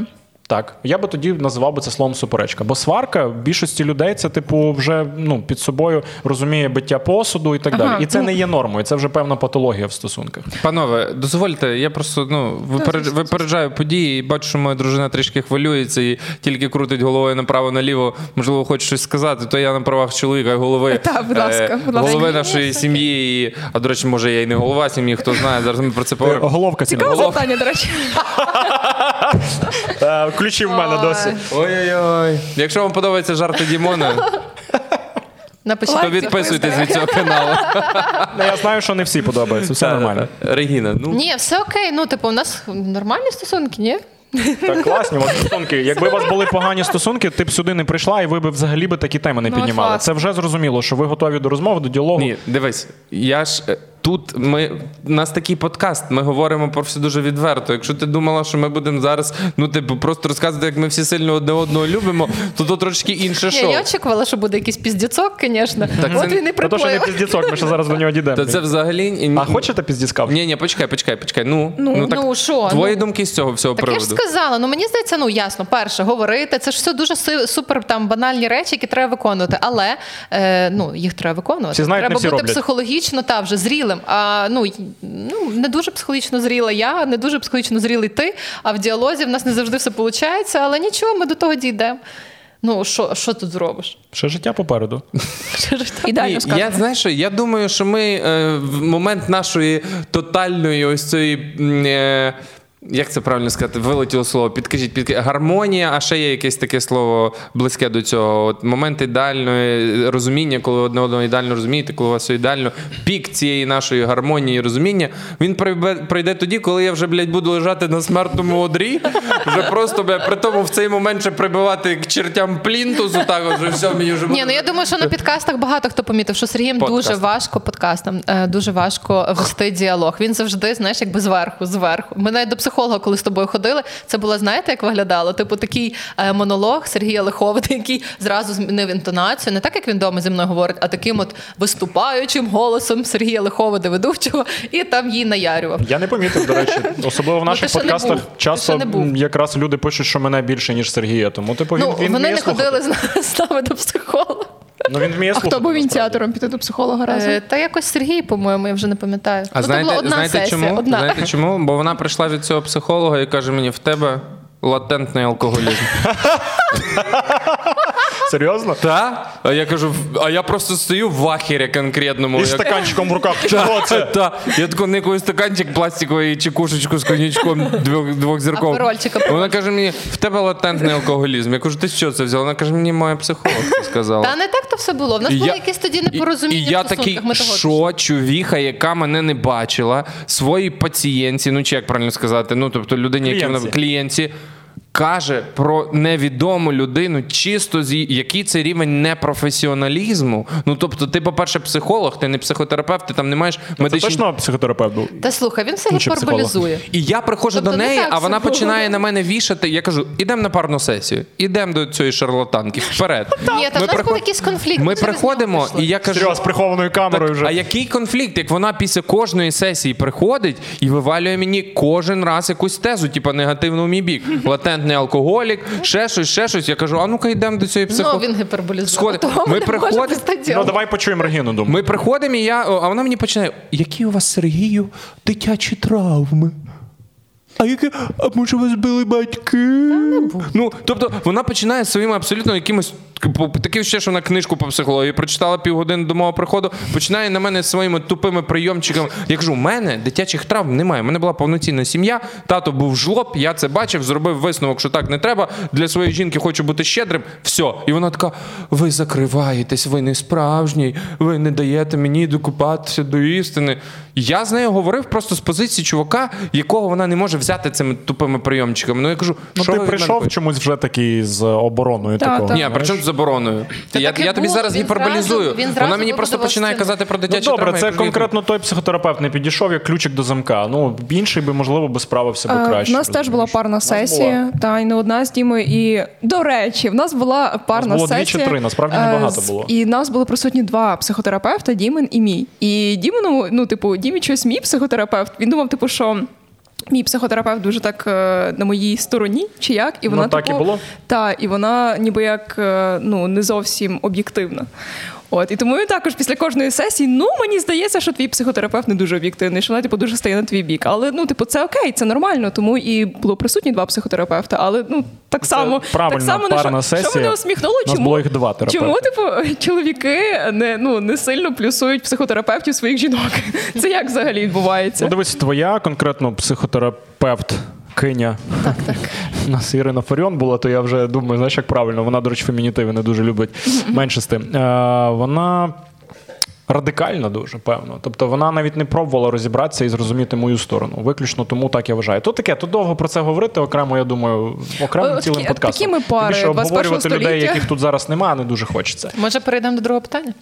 Так, я би тоді називав би це словом суперечка. Бо сварка в більшості людей це, типу, вже ну, під собою розуміє биття посуду і так Ага, далі. І це ну. не є нормою, це вже певна патологія в стосунках. Панове, дозвольте, я просто ну виперед- випереджаю події і бачу, що моя дружина трішки хвилюється і тільки крутить головою направо-наліво. Можливо, хоче щось сказати, то я на правах чоловіка і голови Та, будь ласка, будь ласка. голови нашої сім'ї. І, а до речі, може, я і не голова сім'ї, хто знає. Зараз ми про це поговоримо. Головка ціна. Цікаве запитання, до речі. Е, Ключі в мене досі. Ой-ой-ой. Якщо вам подобається жарти Дімона, Напишіть. то відписуйтесь від цього каналу. Ну, Я знаю, що не всі подобаються, все нормально. Регіна, ну Ні, все окей. Ну, типу, у нас нормальні стосунки, ні? Так, класні от стосунки. Якби у вас були погані стосунки, ти б сюди не прийшла, і ви б взагалі би такі теми не Ну, піднімали. Це вже зрозуміло, що ви готові до розмови, до діалогу. Ні, дивись, я ж е, тут ми у нас такий подкаст. Ми говоримо про все дуже відверто. Якщо ти думала, що ми будемо зараз, ну типу, просто розказувати, як ми всі сильно одне одного любимо, то то трошки інше шоу. я очікувала, що буде якийсь піздіцок, звісно. Так От він і Та то, що не піздіцок, ми ще зараз до нього дійдемо. Та це взагалі А хочете піздіцка? Ні, ні, почекай, почекай, почекай. Ну, Ну, так, ну, що, твої ну? думки з цього всього Так я ж сказала, ну мені здається, ну ясно, перше, говорити, це ж все дуже супер там банальні речі, які треба виконувати. Але е, ну їх треба виконувати. Всі знають, не треба всі бути роблять. психологічно та вже зрілим. А ну, ну не дуже психологічно зріла я, не дуже психологічно зрілий ти. А в діалозі в нас не завжди все виходить, але нічого, ми до того дійдемо. Ну, що, що тут зробиш? Ще життя попереду. Ідеально я знаєш, що, я думаю, що ми е, в момент нашої тотальної ось цієї. Е, Як це правильно сказати? Вилетіло слово. Підкажіть, підкажіть. гармонія, а ще є якесь таке слово близьке до цього. От момент ідеальної розуміння, коли одне одного ідеально розумієте, коли у вас все ідеально. Пік цієї нашої гармонії і розуміння. Він прийде, тоді, коли я вже, блядь, буду лежати на смертному одрі. Вже просто блядь, при тому в цей момент ще прибивати к чертям плінтусу, так от вже все мені вже Ні, ну я думаю, що на підкастах багато хто помітив, що Сергієм Подкаст. дуже важко подкастам, е, дуже важко вести діалог. Він завжди, знаєш, якби зверху, зверху. Ми навіть до психолога, коли з тобою ходили, це було, знаєте, як виглядало? Типу такий е, монолог Сергія Лиховита, який зразу змінив інтонацію, не так, як він вдома зі мною говорить, а таким от виступаючим голосом Сергія Лиховида, ведучого, і там їй наярював. Я не помітив, до речі. Особливо в Ну, наших подкастах. Часто якраз люди пишуть, що мене більше, ніж Сергія. Тому, типу, він, Ну, він вони не слухати. ходили з нами до психолога. Ну, він вміє А хто був ініціатором піти до психолога разом? Е, Та якось Сергій, по-моєму, я вже не пам'ятаю. А ну, знаєте, була одна знаєте сесія, чому? одна. Знаєте чому? Бо вона прийшла від цього психолога і каже мені: в тебе латентний алкоголізм. Серйозно? Та? А я кажу, а я просто стою в вахері конкретному. Я- стаканчиком в руках. Що це? Та, я тако никою стаканчик пластиковий чи кушечку з коньячком двох, двох зірков. Вона каже мені, в тебе латентний алкоголізм. Я кажу, ти що це взяла? Вона каже, мені моя психолог сказала. Та не так то все було. В нас І були я- якісь тоді І, непорозуміння. і я такий, що чувіха, яка мене не бачила, своїй пацієнтці, ну чи як правильно сказати, ну тобто людині, яка вона Клієнтці. Каже про невідому людину, чисто з який це рівень непрофесіоналізму. Ну тобто, ти, по-перше, психолог, ти не психотерапевт, ти там не маєш Це медичні точно психотерапевт був? Та слухай, він все Ну, гіперболізує. і я приходжу Тобто до неї, так а вона починає на мене вішати. Я кажу: ідемо на парну сесію, ідемо до цієї шарлатанки. Вперед. Ні, та в нас був якийсь конфлікт, Ми приходимо, і я кажу. З прихованою камерою Так, вже. а який конфлікт, як вона після кожної сесії приходить і вивалює мені кожен раз якусь тезу, типу негативно в мій бік. Латентний алкоголік, ще щось, ще щось. Я кажу, а ну-ка йдемо до цієї Ну, він гіперболізував. Того Ми не може Ну, давай почуємо Регіну, думаю. Ми приходимо, і я, а вона мені починає: які у вас Сергію дитячі травми? А яке, а може вас били батьки? Ну, тобто вона починає своїми абсолютно якимось таке ще, що вона книжку по психології прочитала півгодини до мого приходу, починає на мене своїми тупими прийомчиками. Я кажу, у мене дитячих травм немає. У мене була повноцінна сім'я, тато був жлоб, я це бачив, зробив висновок, що так не треба. Для своєї жінки хочу бути щедрим. Все. І вона така: ви закриваєтесь, ви не справжній, ви не даєте мені докупатися до істини. Я з нею говорив просто з позиції чувака, якого вона не може взяти цими тупими прийомчиками. Ну я кажу, Ну, що ти прийшов чомусь вже такий з обороною Та, такого. та. Ні, знаєш. при чому з забороною? Та Я, я тобі було, зараз він гіперболізую. зразу- він зразу Вона мені просто починає казати про Ну, добре, травми. це конкретно той психотерапевт не підійшов як ключик до замка. Ну, інший би, можливо, би справився би Е, краще. В нас теж була парна У сесія, та й не одна з Дімою. І до речі, в нас була парна було дві чи три, насправді е, небагато було. І в нас були присутні два психотерапевта, Дімин і мій. І Дімину, ну, типу, Дімі щось мій психотерапевт. Він думав, типу, що. Мій психотерапевт дуже так е, на моїй стороні, чи як, і вона Ну, так і типу, було. Та, і вона ніби як е, ну не зовсім об'єктивна. От і тому він також після кожної сесії, ну мені здається, що твій психотерапевт не дуже об'єктивний, що вона типу дуже стає на твій бік. Але ну, типу, це окей, це нормально. Тому і було присутні два психотерапевта. Але ну так само так само парна що, що мене усміхнуло, нас чому було їх два терапевти. чому типу чоловіки не ну не сильно плюсують психотерапевтів своїх жінок? Це як взагалі відбувається? Ну, дивись, твоя конкретно психотерапевт. Киня. Так, так. У нас Ірина Фаріон була, то я вже думаю, знаєш, як правильно. Вона, до речі, фемінітиви не дуже любить. Менше з тим. Е, вона радикальна дуже, певно. Тобто вона навіть не пробувала розібратися і зрозуміти мою сторону. Виключно тому так я вважаю. То таке, тут довго про це говорити окремо, я думаю, окремим цілим такі- подкастом. такі ми пари Тим більше 21-го обговорювати людей, яких тут зараз немає, не дуже хочеться. Може, перейдемо до другого питання?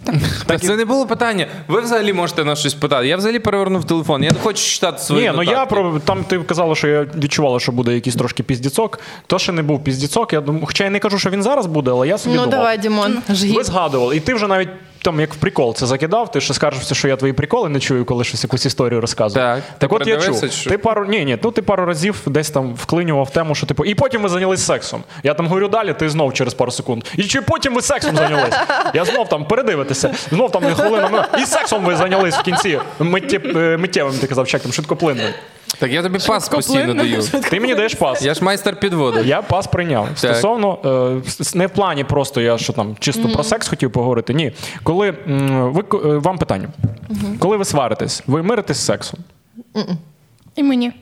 Так це не було питання. Ви взагалі можете нас щось питати. Я взагалі перевернув телефон. Я не хочу читати свої Ні, ну я про там ти казала, що я відчувала, що буде якийсь трошки піздіцок. То ще не був піздіцок. Я думаю, хоча я не кажу, що він зараз буде, але я собі Ну думав. давай, Дімон, Ви згадували, і ти вже навіть там як в прикол це закидав. Ти ще скаржився, що я твої приколи не чую, коли щось якусь історію розказую. Так. так от я чув. що? Ти пару ні, ні, ну ти пару разів десь там вклинював тему, що типу, і потім ми зайнялись сексом. Я там говорю далі, ти знов через пару секунд. І чи потім ви сексом зайнялись? Я знов там передивитися, знов там хвилина. ну, І сексом ви зайнялись в кінці. Е, миттєвим ти казав, чек там швидкоплинним. Так я тобі пас постійно даю. Ти мені даєш пас. Я ж майстер підводу. Я пас прийняв. Стосовно е, не в плані просто я що там чисто про секс хотів поговорити. Ні. Коли ви е, вам питання, коли ви сваритесь, ви миритесь з сексом? І мені.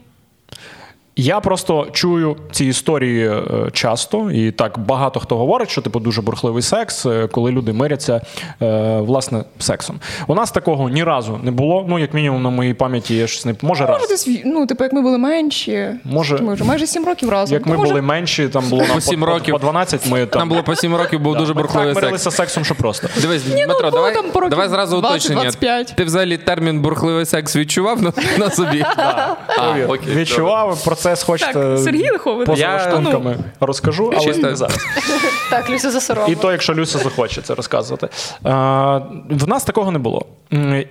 Я просто чую ці історії е, часто, і так багато хто говорить, що типу дуже бурхливий секс, е, коли люди миряться е, власне сексом. У нас такого ні разу не було. Ну, як мінімум, на моїй пам'яті я щось не може Може, раз. десь, ну, типу, як ми були менші, Може- ми вже майже сім років разом. Як ми може, були менші, там було нам По сім років. по 12, ми там Нам було по 7 років, був Да, дуже ми бурхливий так секс. мирилися сексом, що просто. Дивись, ну, Дмитро, давай, там давай зразу 20, уточнення. 25. Ти взагалі термін бурхливий секс відчував на, на собі? А, Повір. окей, Відчував процес, хочете Так, Сергій Я- ну, розкажу, але Чисто- не зараз. Так, Люся засоромила. І то, якщо Люся захоче це розказувати. А, в нас такого не було.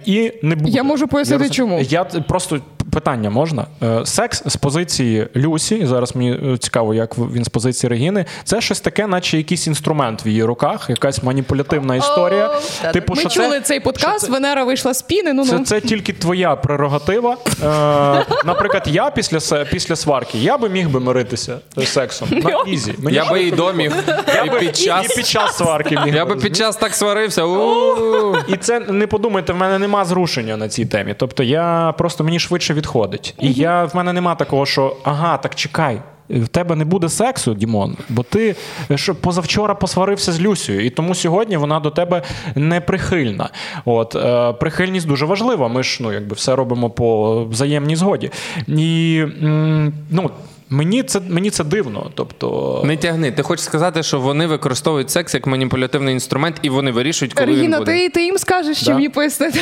І не буде. Я можу пояснити, роз- чому. Я просто питання можна. Е, Секс з позиції Люсі, і зараз мені е, цікаво, як він з позиції Регіни, це щось таке, наче якийсь інструмент в її руках, якась маніпулятивна історія. О. Типу, Ми що чули це, цей подкаст, Венера вийшла з піни. Ну, це, ну. це тільки твоя прерогатива. Е, наприклад, я після, після сварки я би міг би миритися сексом на easy. Мені Я би і доміг, і під і час. під час сварки міг Я би під час так сварився. І це не подумайте, в мене нема зрушення на цій темі. Тобто я просто мені швидше відходить. І я в мене нема такого, що ага, так чекай. В тебе не буде сексу, Дімон, бо ти що позавчора посварився з Люсією, і тому сьогодні вона до тебе не прихильна. От е, прихильність дуже важлива. Ми ж ну якби все робимо по взаємній згоді. І м, ну мені це мені це дивно. Тобто Не тягни. Ти хочеш сказати, що вони використовують секс як маніпулятивний інструмент, і вони вирішують, коли він Регіна, буде. ти, ти їм скажеш, що Да. мені пояснити.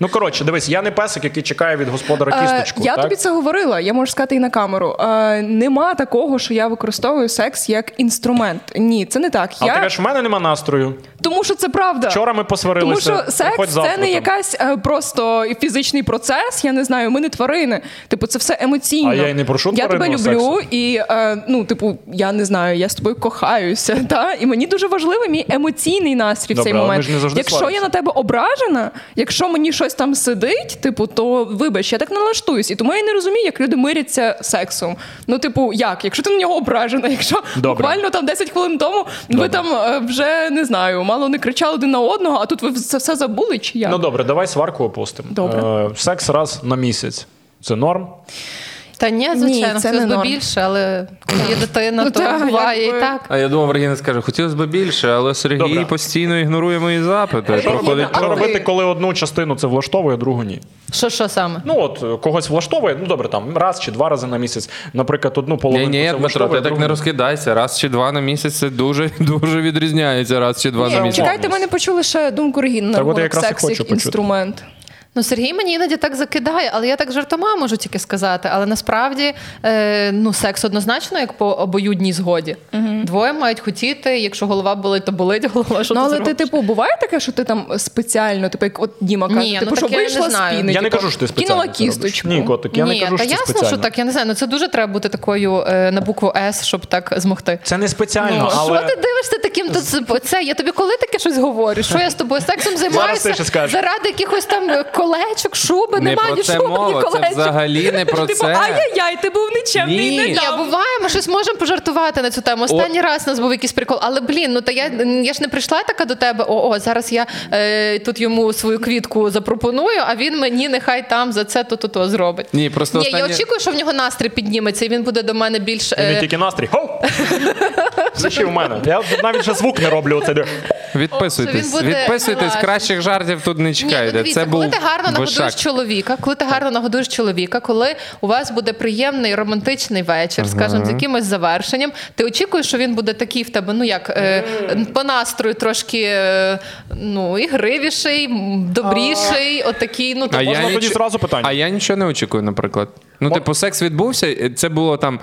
ну коротше, дивись, я не песик, який чекає від господара Е, кісточку. Я так? тобі це говорила, я можу сказати і на камеру. Е, Нема такого, що я використовую секс як інструмент. Ні, це не так. А я... ти кажеш, в мене нема настрою. Тому що це правда. Вчора ми посварилися. Тому що секс це не там. якась е, просто фізичний процес. Я не знаю, ми не тварини. Типу, це все емоційно. А я й не прошу Я тебе тваринного люблю, і е, ну, типу, я не знаю, я з тобою кохаюся. Та? І мені дуже важливий мій емоційний настрій в цей момент. ж не завжди Якщо я на тебе ображена, якщо мені щось там сидить, типу, то вибач, я так налаштуюсь. І тому я не розумію, як люди миряться сексом. Ну, типу, як? Якщо ти на нього ображена, якщо Добре. буквально там 10 хвилин тому ви Добре. там е, вже не знаю, мало не кричали один на одного, а тут ви це все забули чи як? Ну добре, давай сварку опустимо. Добре. Е, секс раз на місяць. Це норм. Та ні, звичайно, це хотілося не б більше, але коли є дитина, Ну, то буває якби. і так. А я думав, Регіна скаже, хотілося б більше, але Сергій Добре. постійно ігнорує мої запити. Що Проходить робити, що робити, коли одну частину це влаштовує, а другу ні? Що, що саме? Ну от когось влаштовує, ну добре, там раз чи два рази на місяць. Наприклад, одну Ні, половину ні, це Дмитро, ти так не розкидайся. Раз чи два на місяць це дуже дуже відрізняється. Раз чи два Ні, на місяць. чекайте, ми не почули ще думку Регіни на рахунок хочу як почути. інструмент. Ну, Сергій мені іноді так закидає, але я так жартома можу тільки сказати. Але насправді е, ну, секс однозначно як по обоюдній згоді. Двоє мають хотіти, якщо голова болить, то болить голова. Що Ну, ти але ти, зробиш? типу, буває таке, що ти там спеціально, типу, як от Діма каже, Ні, типу, ну, що таке я не вийшла з знаю. піни, Я не типу, кажу, що ти спеціально. кинула кісточку. Ні, котик, я Ні, не кажу, та що ти ясно, спеціально. що так. Я не знаю. Ну це дуже треба бути такою е, на букву С, щоб так змогти. Це не спеціально, Ну, але Що ти дивишся таким тут це? Я тобі коли таке щось говорю? Що я з тобою сексом займаюся ти ще скажеш. заради якихось там колечок, шуби, Не немає ні шуби, ні мова, це взагалі не про Типу, це. ай-яй-яй, ти був нічемний Ні. не Ні, буває, ми щось можемо пожартувати на цю тему. Останній раз у нас був якийсь прикол, але блін, ну та я, я ж не прийшла така до тебе. О, о зараз я е, тут йому свою квітку запропоную, а він мені нехай там за це то-то то зробить. Ні, просто Ні, я очікую, що в нього настрій підніметься, і він буде до мене більш. він Е, тільки настрій. Хоу! Це ще в мене. Я навіть ще звук не роблю. Оце. Відписуйтесь, буде відписуйтесь, кращих жартів тут не ну чекайте. це коли був ти гарно нагодуєш чоловіка, коли ти гарно нагодуєш чоловіка, коли у вас буде приємний романтичний вечір, скажімо, з якимось завершенням, ти очікуєш, що він буде такий в тебе, ну як е, по настрою трошки е, ну, ігривіший, добріший, отакий, ну А Можна я, тоді ніч- зразу питання? а я нічого не очікую, наприклад. Ну, типу, секс відбувся, це було там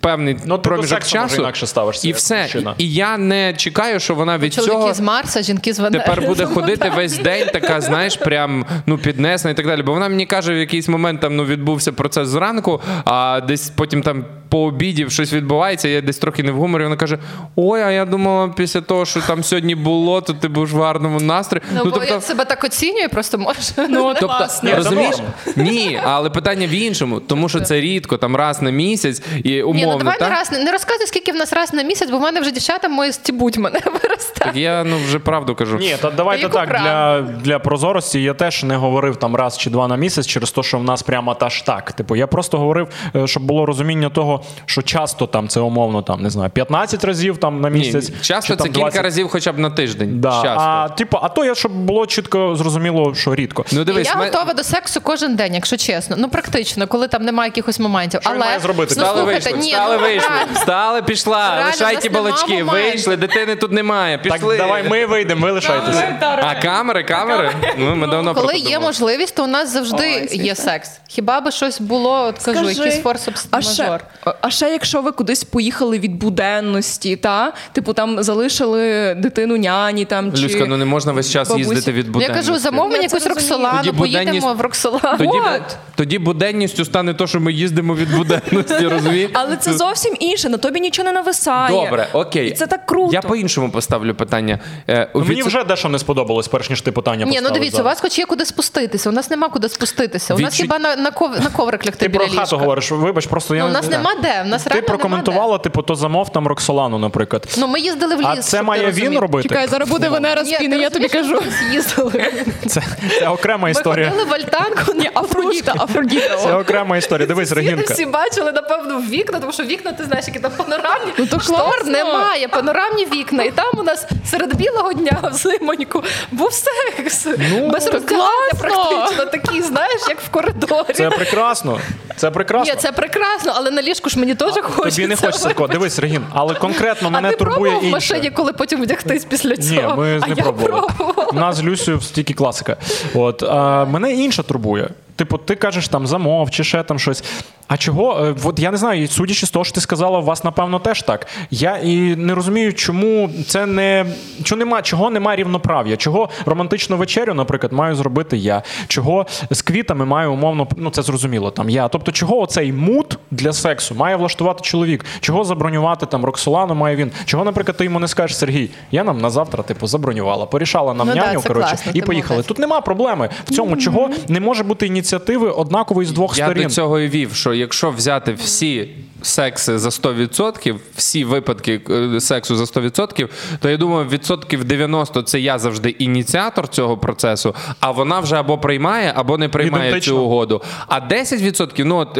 певний Ну, проміжок сексу, часу. інакше ставишся, і все. І, і я не чекаю, що вона від чоловіки цього з Марса, жінки з Венери. тепер буде ходити весь день, така, знаєш, прям ну піднесена і так далі. Бо вона мені каже, в якийсь момент там ну відбувся процес зранку, а десь потім там по обіді щось відбувається. Я десь трохи не в гуморі. Вона каже: Ой, а я думала, після того, що там сьогодні було, то ти будеш в гарному настрої. Ну, бо я себе так оцінюю, просто може. Ну, Тобто. Ні, розумієш? Ні, але питання в іншому, тому що це рідко, там раз на місяць і Ні, ну давай так? не раз не розказуй, скільки в нас раз на місяць, бо в мене вже дівчата мої стібуть мене виростають. Так я ну вже правду кажу. Ні, та давайте так для, для прозорості. Я теж не говорив там раз чи два на місяць через те, що в нас прямо та ж так. Типу, я просто говорив, е, щоб було розуміння того, що часто там це умовно там не знаю, 15 разів там на Ні, місяць. часто чи, це там, кілька разів, хоча б на тиждень. Да. Часто. А типу, а то я щоб було чітко зрозуміло, що рідко. Ну дивись, я ми- готова до сексу кожен день, якщо чесно. Ну практично, коли там немає якихось моментів. Що Але має зробити? Ну, слухайте, вийшли, ні, встали, ну, вийшли, встали, пішла, Реально, лишай ті балачки, вийшли, дитини тут немає, Так, давай ми вийдемо, ви лишайтеся. А камери, камери? Ну, ми давно Коли є можливість, то у нас завжди Ой, є секс. Хіба би щось було, от кажу, Скажи, якийсь форс А ще, мажор. а ще якщо ви кудись поїхали від буденності, та типу там залишили дитину няні там чи Люська, ну не можна весь час бабусі. їздити від Ну, буденності. Я кажу, замов мені якусь. Роксолану, поїдемо в Роксолану. Тоді, тоді буденністю стане то, що ми їздимо від буденності, розумієш? але це зовсім інше. На тобі нічого не нависає. Добре, окей. І це так круто. Я по-іншому поставлю питання. Е, Ну, мені від- вже дещо не сподобалось, перш ніж ти питання Ні, ну поставив дивіться, у зараз. вас хоч є куди спуститися. У нас нема куди спуститися. У нас хіба на, на, ков... на коврик лягти Ти біля про ліжка. хату говориш, вибач, просто я Ну, у не нас знаю. нема де. У нас Ти реально прокоментувала, типу, то замов там Роксолану, наприклад. Де. Ну, ми їздили в ліс. А це щоб ти має він розумів. робити? Чекай, зараз буде Венера Ні, спіни, ти я тобі розумієш, кажу. ми їздили. Це, це окрема Ми історія. ходили в альтанку. Ні, Афродіта, Афродіта. Це. Окрема історія. Дивись, Регінка. всі бачили, напевно, вікна, тому що вікна, ти знаєш, які там панорамні. Ну, то Штор класно. немає, панорамні вікна. І там у нас серед білого дня в зимоньку був секс. Без то роздягання практично такий, знаєш, як в коридорі. Це прекрасно. Це прекрасно. Ні, це прекрасно, але на ліжку ж мені теж хочеться. Тобі не хочеться такого. Дивись, Регін, але конкретно А мене ти турбує пробував в машині, коли потім вдягтись після цього? Ні, ми а не пробували. У нас з Люсею стільки класика. От а, мене інше турбує. Типу, ти кажеш там замов чи ще там щось. А чого? Е, От я не знаю, і судячи з того, що ти сказала, у вас напевно теж так. Я і не розумію, чому це не чого нема, чого немає рівноправ'я, чого романтичну вечерю, наприклад, маю зробити я, чого з квітами маю умовно, ну це зрозуміло. Там я. Тобто, чого оцей мут для сексу має влаштувати чоловік? Чого забронювати там Роксолану має він? Чого, наприклад, ти йому не скажеш Сергій? Я нам на завтра, типу, забронювала, порішала нам Ну няню, це коротше, класно, і поїхали. молодець. Тут нема проблеми в цьому, чого не може бути ініціативи однакової з двох Я сторін. до цього і вів, що якщо взяти всі секси за 100%, всі випадки е, сексу за 100%, то я думаю, відсотків 90 це я завжди ініціатор цього процесу, а вона вже або приймає, або не приймає Ідентично. цю угоду. А 10%, ну от.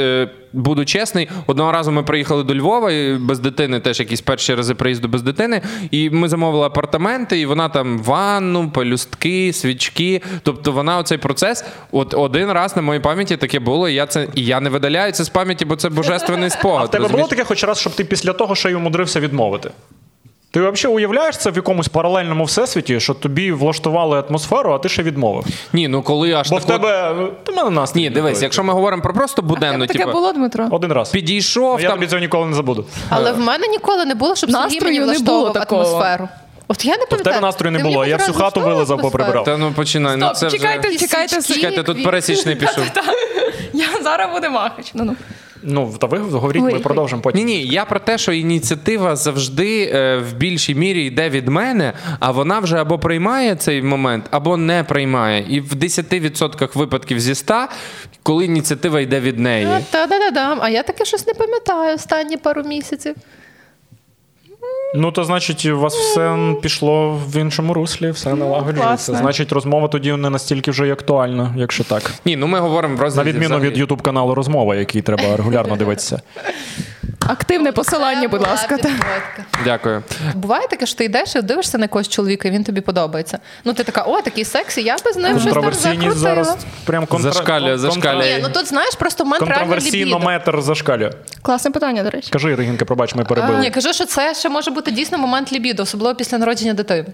Буду чесний, одного разу ми приїхали до Львова і без дитини, теж якісь перші рази приїзду без дитини. І ми замовили апартаменти, і вона там ванну, пелюстки, свічки. Тобто вона оцей процес, от один раз на моїй пам'яті таке було, і я це і я не видаляю це з пам'яті, бо це божественний спогад. А в тебе розумієш? було таке хоч раз, щоб ти після того ще й умудрився відмовити? Ти взагалі уявляєш це в якомусь паралельному всесвіті, що тобі влаштували атмосферу, а ти ще відмовив? Ні, ну коли аж Бо в так от- тебе ти мене настрій. Ні, дивись, якщо ми говоримо про просто буденну, Таке типу, було, Дмитро? один раз. підійшов Я там. тобі цього ніколи не забуду. Але в мене ніколи не було, щоб Сергій Настрою мені не було влаштовував такого. атмосферу. От я не в тебе настрою не Ти було, я всю хату вилизав, поприбирав. Та ну починай. ну це чекайте, вже... чекайте, Чекайте, тут пересічний пішов. Я зараз буде махач. Ну, ну. Ну, та ви говоріть, ми продовжимо потім. Ні, ні, я про те, що ініціатива завжди е, в більшій мірі йде від мене, а вона вже або приймає цей момент, або не приймає. І в 10% випадків зі 100, коли ініціатива йде від неї. Та да да да А я таке щось не пам'ятаю останні пару місяців. Ну, то значить, у вас все пішло в іншому руслі, все налагоджується. класно. Значить, розмова тоді не настільки вже й актуальна, якщо так. Ні, ну ми говоримо про На відміну взагалі. від Ютуб каналу Розмова, який треба регулярно дивитися. Активне посилання, будь ласка. Дякую. Буває таке, що ти йдеш і дивишся на якогось чоловіка, і він тобі подобається. Ну ти така, о, такий сексі, я би з ним щось там закрутила. зараз прям контра... Зашкалює, зашкалює. Ні, ну тут знаєш, просто в мене реально Контроверсійно лібідо. метр зашкалює. Класне питання, до речі. Кажи, Регінка, пробач, ми перебили. Ні, кажу, що це ще може бути дійсно момент лібідо, особливо після народження дитини.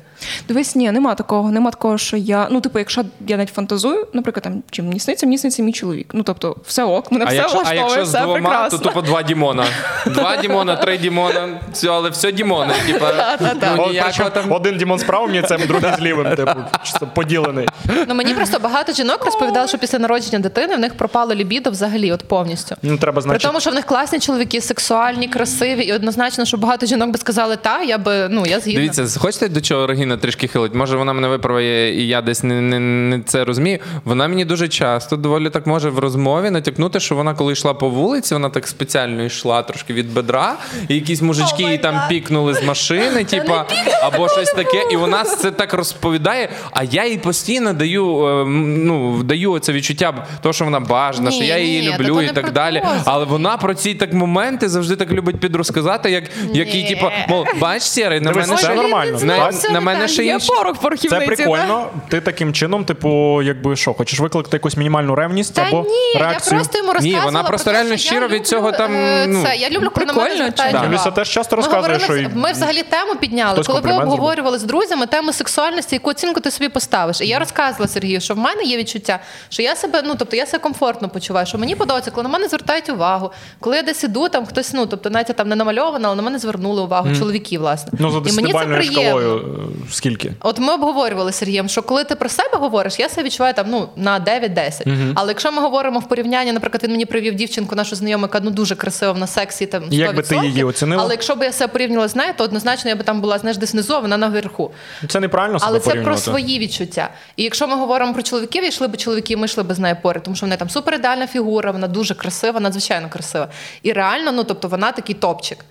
Дивись, ні, нема такого. Нема такого, що я. Ну, типу, якщо я навіть фантазую, наприклад, там чим мені сниться, мені сниться мій чоловік. Ну тобто, все ок, мене А все якщо, а влаштовує, якщо з все двома, прекрасно. то тупо два Дімона. Два Дімона, три Дімона, все, але все Дімони. Типа, ну, ніякого там... Один Дімон з правим м'яцем, другий з лівим, типу, поділений. Ну мені просто багато жінок розповідали, що після народження дитини в них пропало лібідо взагалі, от повністю. Ну, треба, При тому, що в них класні чоловіки, сексуальні, красиві, і однозначно, що багато жінок би сказали, та я би ну я згідна. Дивіться, хочете до чого Регіна трішки хилить? Може, вона мене виправає, і я десь не, не, не це розумію. Вона мені дуже часто доволі так може в розмові натякнути, що вона, коли йшла по вулиці, вона так спеціально йшла, трошки трошки від бедра, і якісь мужички Oh її там пікнули з машини, типа, або щось таке. І вона це так розповідає. А я їй постійно даю, е, ну, даю це відчуття, того, що вона бажана, що я її люблю і так далі. Але вона про ці так моменти завжди так любить підрозказати, як який, Ні. типу, мол, бач, Сєрий, на мене це ще нормально. На, мене ще Є порох в порохівниці. Це прикольно. Ти таким чином, типу, якби що, хочеш викликати якусь мінімальну ревність або ні, я реакцію? просто йому розказувала. вона просто реально щиро від цього там, е, ну, Це, я люблю, коли на мене звертають увагу. Люся теж часто Ми розказує, що Ми взагалі тему підняли, Хтось коли ви обговорювали з друзями тему сексуальності, яку оцінку ти собі поставиш. І я розказувала Сергію, що в мене є відчуття, що я себе, ну тобто я себе комфортно почуваю, що мені подобається, коли на мене звертають увагу. Коли я десь іду, там хтось, ну тобто, навіть я там не намальована, але на мене звернули увагу, чоловіки, власне. Ну, за І мені це приємно. е, скільки? От ми обговорювали з Сергієм, що коли ти про себе говориш, я себе відчуваю там ну на 9-10. Але якщо ми говоримо в порівнянні, наприклад, він мені привів дівчинку, нашу знайому, яка ну дуже красива на сексі, там 100%. Як би ти її оцінила? Але якщо б я себе порівнювала з нею, то однозначно я би там була знаєш десь внизу, а вона наверху. Це неправильно себе Але це про свої відчуття. І якщо ми говоримо про чоловіків, йшли б чоловіки, ми йшли б з нею поряд, тому що вона там суперідеальна фігура, вона дуже красива, надзвичайно красива. І реально, ну тобто вона такий топчик.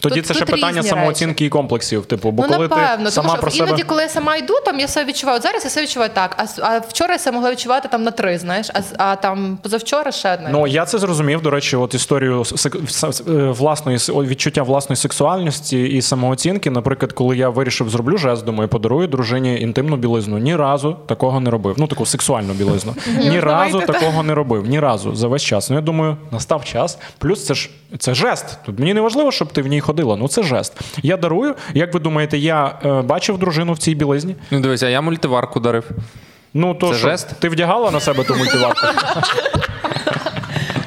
Тоді Тут- це ще питання самооцінки і комплексів. Типу, бо ну, коли напевно, ти сама тому що про себе іноді, коли я сама йду, там я себе відчуваю. От зараз я себе відчуваю так. А, а вчора я себе могла відчувати там на три, знаєш, а, а там позавчора ще одне. Ну я це зрозумів. До речі, от історію е, власної відчуття власної сексуальності і самооцінки. Наприклад, коли я вирішив зроблю жест, думаю, подарую дружині інтимну білизну. Ні разу такого не робив. Ну таку сексуальну білизну. Ні разу такого не робив. Ні разу за весь час. Ну я думаю, настав час. Плюс це ж це жест. Тут мені не важливо, щоб ти в ній ходила. Ну це жест. Я дарую. Як ви думаєте, я е, бачив дружину в цій білизні? Ну дивися, я мультиварку дарив. Ну то Це що, жест? ти вдягала на себе ту мультиварку?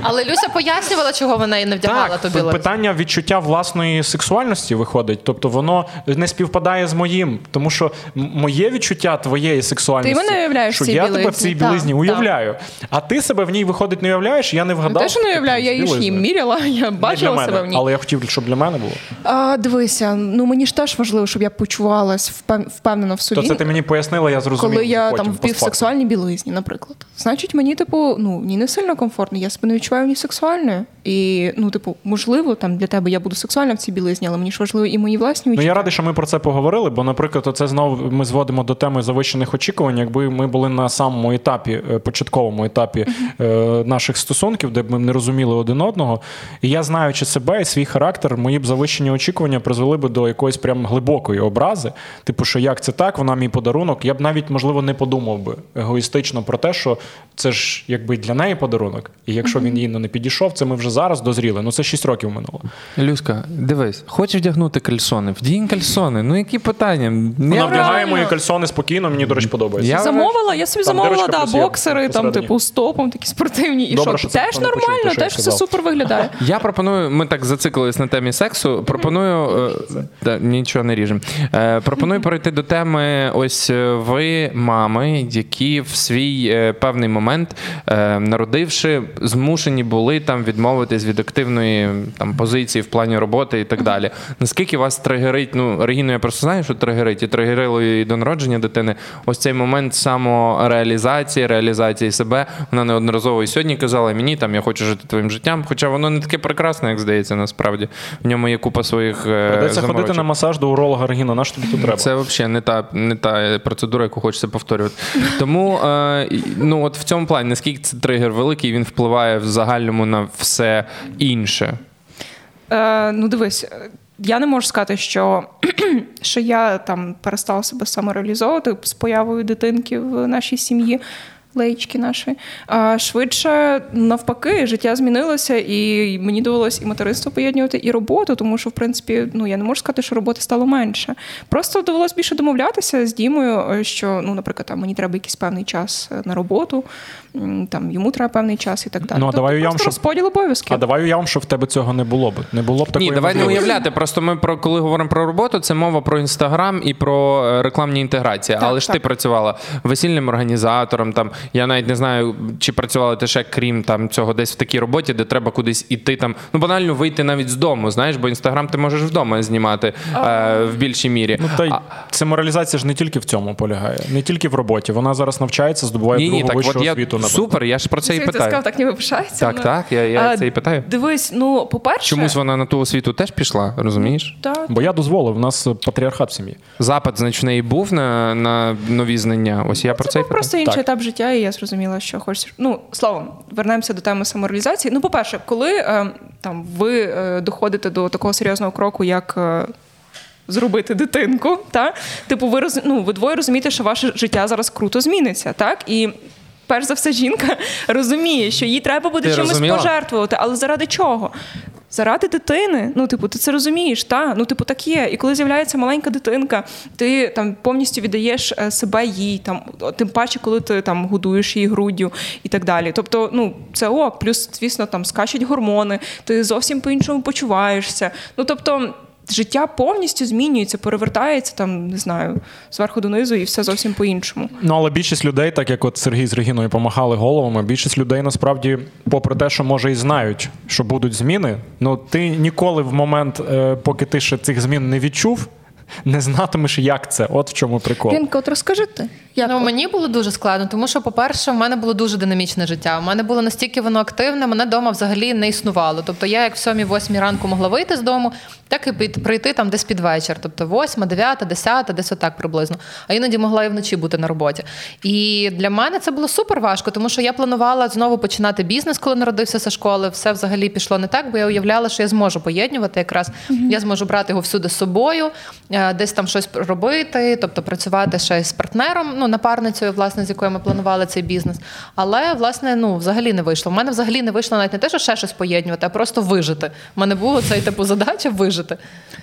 Але Люся пояснювала, чого вона її не вдягала Так, тобі. Питання відчуття власної сексуальності виходить. Тобто воно не співпадає з моїм. Тому що моє відчуття твоєї сексуальності, Ти мене уявляєш що в цій я тебе в цій білизні так. уявляю. А ти себе в ній виходить не уявляєш, я не Не вгадав. те, що не уявляю, я її ж їм міряла, я Не бачила мене, себе в ній. Але я хотів, щоб для мене було. А, дивися, ну мені ж теж важливо, щоб я почувалась впев- впевнено в собі. То це ти мені пояснила, я зрозумів. коли я потім, там в півсексуальній білизні, наприклад. Значить, мені, типу, ну ні не сильно комфортно, я себе не відчуваю ні сексуальною. І, ну, типу, можливо, там для тебе я буду сексуальна в цій білизні, але мені ж важливо і мої власні Ну я радий, що ми про це поговорили, бо, наприклад, оце знову ми зводимо до теми завищених очікувань. Якби ми були на самому етапі, е, початковому етапі е, наших стосунків, де б ми не розуміли один одного. І я, знаючи себе і свій характер, мої б завищені очікування призвели б до якоїсь прям глибокої образи. Типу, що як це так, вона мій подарунок. Я б навіть, можливо, не подумав би егоїстично про те, що це ж якби для неї подарунок. І якщо він їй не підійшов, це ми вже зараз дозріли. Ну це 6 років минуло. Люська, дивись, хочеш вдягнути кальсони? Вдінь кальсони. Ну які питання? Вона Я вдягає реально- мої кальсони спокійно, мені, до речі, подобається. Я- Замовила, я собі Там замовила да, боксери, там, типу, з топом, такі спортивні. І Добре, що, теж нормально, я теж все супер виглядає. Я пропоную, ми так зациклились на темі сексу. Пропоную е, да, нічого не ріжемо. Е, пропоную перейти до теми. Ось е, ви, мами, які в свій е, певний момент, е, народивши, змушені були там відмовитись від активної там позиції в плані роботи і так далі. Наскільки вас тригерить? Ну, Регіну, я просто знаю, що тригерить, і тригерило і до народження дитини. Ось цей момент самореалізації, реалізації себе. Вона неодноразово і сьогодні казала мені, там я хочу жити твоїм життям. Хоча воно не таке прекрасне, як здається, насправді. В ньому є купа своїх. е, Придеться ходити на масаж до уролога Регіна. На що тобі тут треба? Це взагалі не та, не та процедура, яку хочеться повторювати. Тому е, ну, от в цьому плані, наскільки це тригер великий, він впливає в загальному на все інше. Е, ну, дивись, я не можу сказати, що, що я там перестала себе самореалізовувати з появою дитинки в нашій сім'ї. Леєчки нашої. А швидше навпаки, життя змінилося, і мені довелось і материнство поєднувати, і роботу, тому що, в принципі, ну я не можу сказати, що роботи стало менше. Просто довелось більше домовлятися з Дімою, е, що, ну, наприклад, там мені треба якийсь певний час е, на роботу, там йому треба певний час і так далі. Ну, а Тобто давай уявимо, що- розподіл обов'язків. А давай уявимо, що в тебе цього не було б. Не було б такої Ні, давай не уявляти. Просто ми про коли говоримо про роботу, це мова про інстаграм і про е, рекламні інтеграції. Так, Але ж ти працювала весільним організатором, там Я навіть не знаю, чи працювали ти ще крім там цього десь в такій роботі, де треба кудись іти там. Ну банально вийти навіть з дому. Знаєш, бо інстаграм ти можеш вдома знімати е, в більшій мірі. Ну, та й це моралізація ж не тільки в цьому полягає, не тільки в роботі. Вона зараз навчається, здобуває ні, ні, другу так вищу от я освіту. супер, я ж про це і Ти сказав, питаю. так ніби пишається. Так, ну. так, я, я А, це і питаю. Дивись, ну, по-перше, Чомусь вона на ту освіту теж пішла, розумієш? Так. Бо я дозволив, у нас патріархат в сім'ї. В неї був на, на нові знання. Ось я про це, Це питаю. просто інший етап життя, і я зрозуміла, що хочеш. Ну, словом, вернемося до теми самореалізації. Ну, по-перше, коли е, там ви е, доходите до такого серйозного кроку, як. е, Зробити дитинку, та типу, ви роз... ну, ви двоє розумієте, що ваше життя зараз круто зміниться, так і перш за все, жінка розуміє, що їй треба буде Ти чимось розуміла? пожертвувати, але заради чого? Заради дитини. Ну, типу, ти це розумієш, та? Ну, типу, так є. І коли з'являється маленька дитинка, ти там повністю віддаєш е, себе їй, там, тим паче, коли ти там годуєш її груддю і так далі. Тобто, ну, це ок. Плюс, звісно, там скачуть гормони, ти зовсім по-іншому почуваєшся. Ну, тобто. Життя повністю змінюється, перевертається там, не знаю, зверху донизу, і все зовсім по-іншому. Ну, але більшість людей, так як от Сергій з Регіною помахали головами, більшість людей насправді, попри те, що може і знають, що будуть зміни, ну ти ніколи в момент, е, поки ти ще цих змін не відчув, не знатимеш, як це. От в чому прикол. Лінка, от розкажи ти. Як ну, от? мені було дуже складно, тому що, по-перше, в мене було дуже динамічне життя. У мене було настільки воно активне, мене вдома взагалі не існувало. Тобто я як в 7-8 ранку могла вийти з дому, так і під, прийти там десь під вечір. Тобто 8, 9, 10, десь отак приблизно. А іноді могла і вночі бути на роботі. І для мене це було супер важко, тому що я планувала знову починати бізнес, коли народився зі школи. Все взагалі пішло не так, бо я уявляла, що я зможу поєднувати якраз. Я зможу брати його всюди з собою, десь там щось робити, тобто працювати ще з партнером, ну напарницею, власне, з якою ми планували цей бізнес. Але власне, ну взагалі не вийшло. У мене взагалі не вийшло навіть не те, що ще щось поєднувати, а просто вижити. У мене була цей типу задача вижити.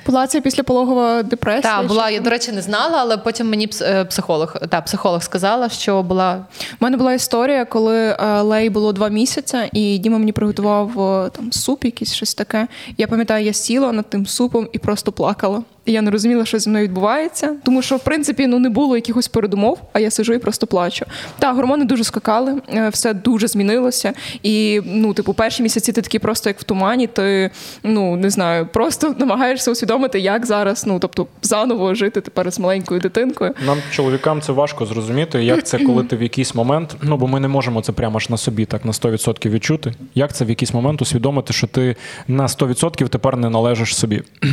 Була це післяпологова депресія? Так, була. Я до речі не знала, але потім мені е, психолог, та психолог сказала, що була У мене була історія, коли е, Лей було два місяці, і Діма мені приготував е, там суп, якийсь щось таке. Я пам'ятаю, я сіла над тим супом і просто плакала. І я не розуміла, що зі мною відбувається, тому що в принципі ну не було якихось передумов, а я сижу і просто плачу. Так, гормони дуже скакали, е, все дуже змінилося. І ну, типу, перші місяці ти такі просто як в тумані. Ти ну не знаю, просто намагаєшся усвідомити, як зараз, ну тобто, заново жити тепер з маленькою дитинкою. Нам, чоловікам, це важко зрозуміти, як це, коли ти в якийсь момент, ну бо ми не можемо це прямо ж на собі так на 100% відчути. Як це в якийсь момент усвідомити, що ти на 100% тепер не належиш собі.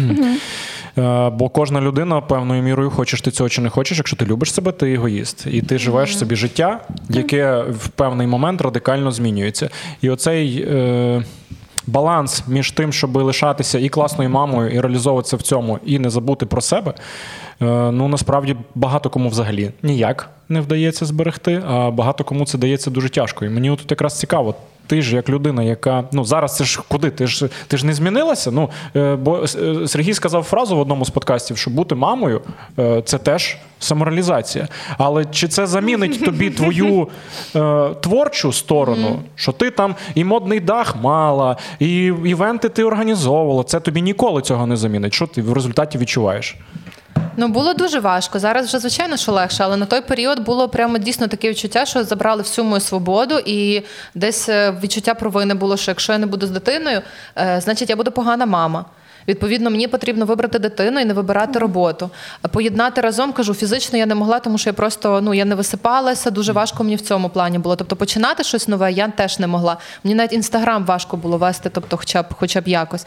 Бо кожна людина певною мірою, хочеш ти цього чи не хочеш, якщо ти любиш себе, ти егоїст. І ти живеш собі життя, яке в певний момент радикально змінюється. І оцей. Е- Баланс між тим, щоб лишатися і класною мамою, і реалізовуватися в цьому, і не забути про себе. е, Ну насправді багато кому взагалі ніяк не вдається зберегти, а багато кому це дається дуже тяжко. І мені тут якраз цікаво. Ти ж як людина, яка ну зараз це ж куди? Ти ж ти ж не змінилася? Ну е, бо е, Сергій сказав фразу в одному з подкастів, що бути мамою е, це теж самореалізація. Але чи це замінить тобі твою е, творчу сторону, що ти там і модний дах мала, і івенти ти організовувала? Це тобі ніколи цього не замінить. Що ти в результаті відчуваєш? Ну було дуже важко. Зараз вже звичайно, що легше, але на той період було прямо дійсно таке відчуття, що забрали всю мою свободу, і десь е, відчуття провини було, що якщо я не буду з дитиною, е, значить я буду погана мама. Відповідно, мені потрібно вибрати дитину і не вибирати роботу. Поєднати разом кажу, фізично я не могла, тому що я просто ну я не висипалася. Дуже важко мені в цьому плані було. Тобто, починати щось нове я теж не могла. Мені навіть інстаграм важко було вести, тобто, хоча б хоча б якось.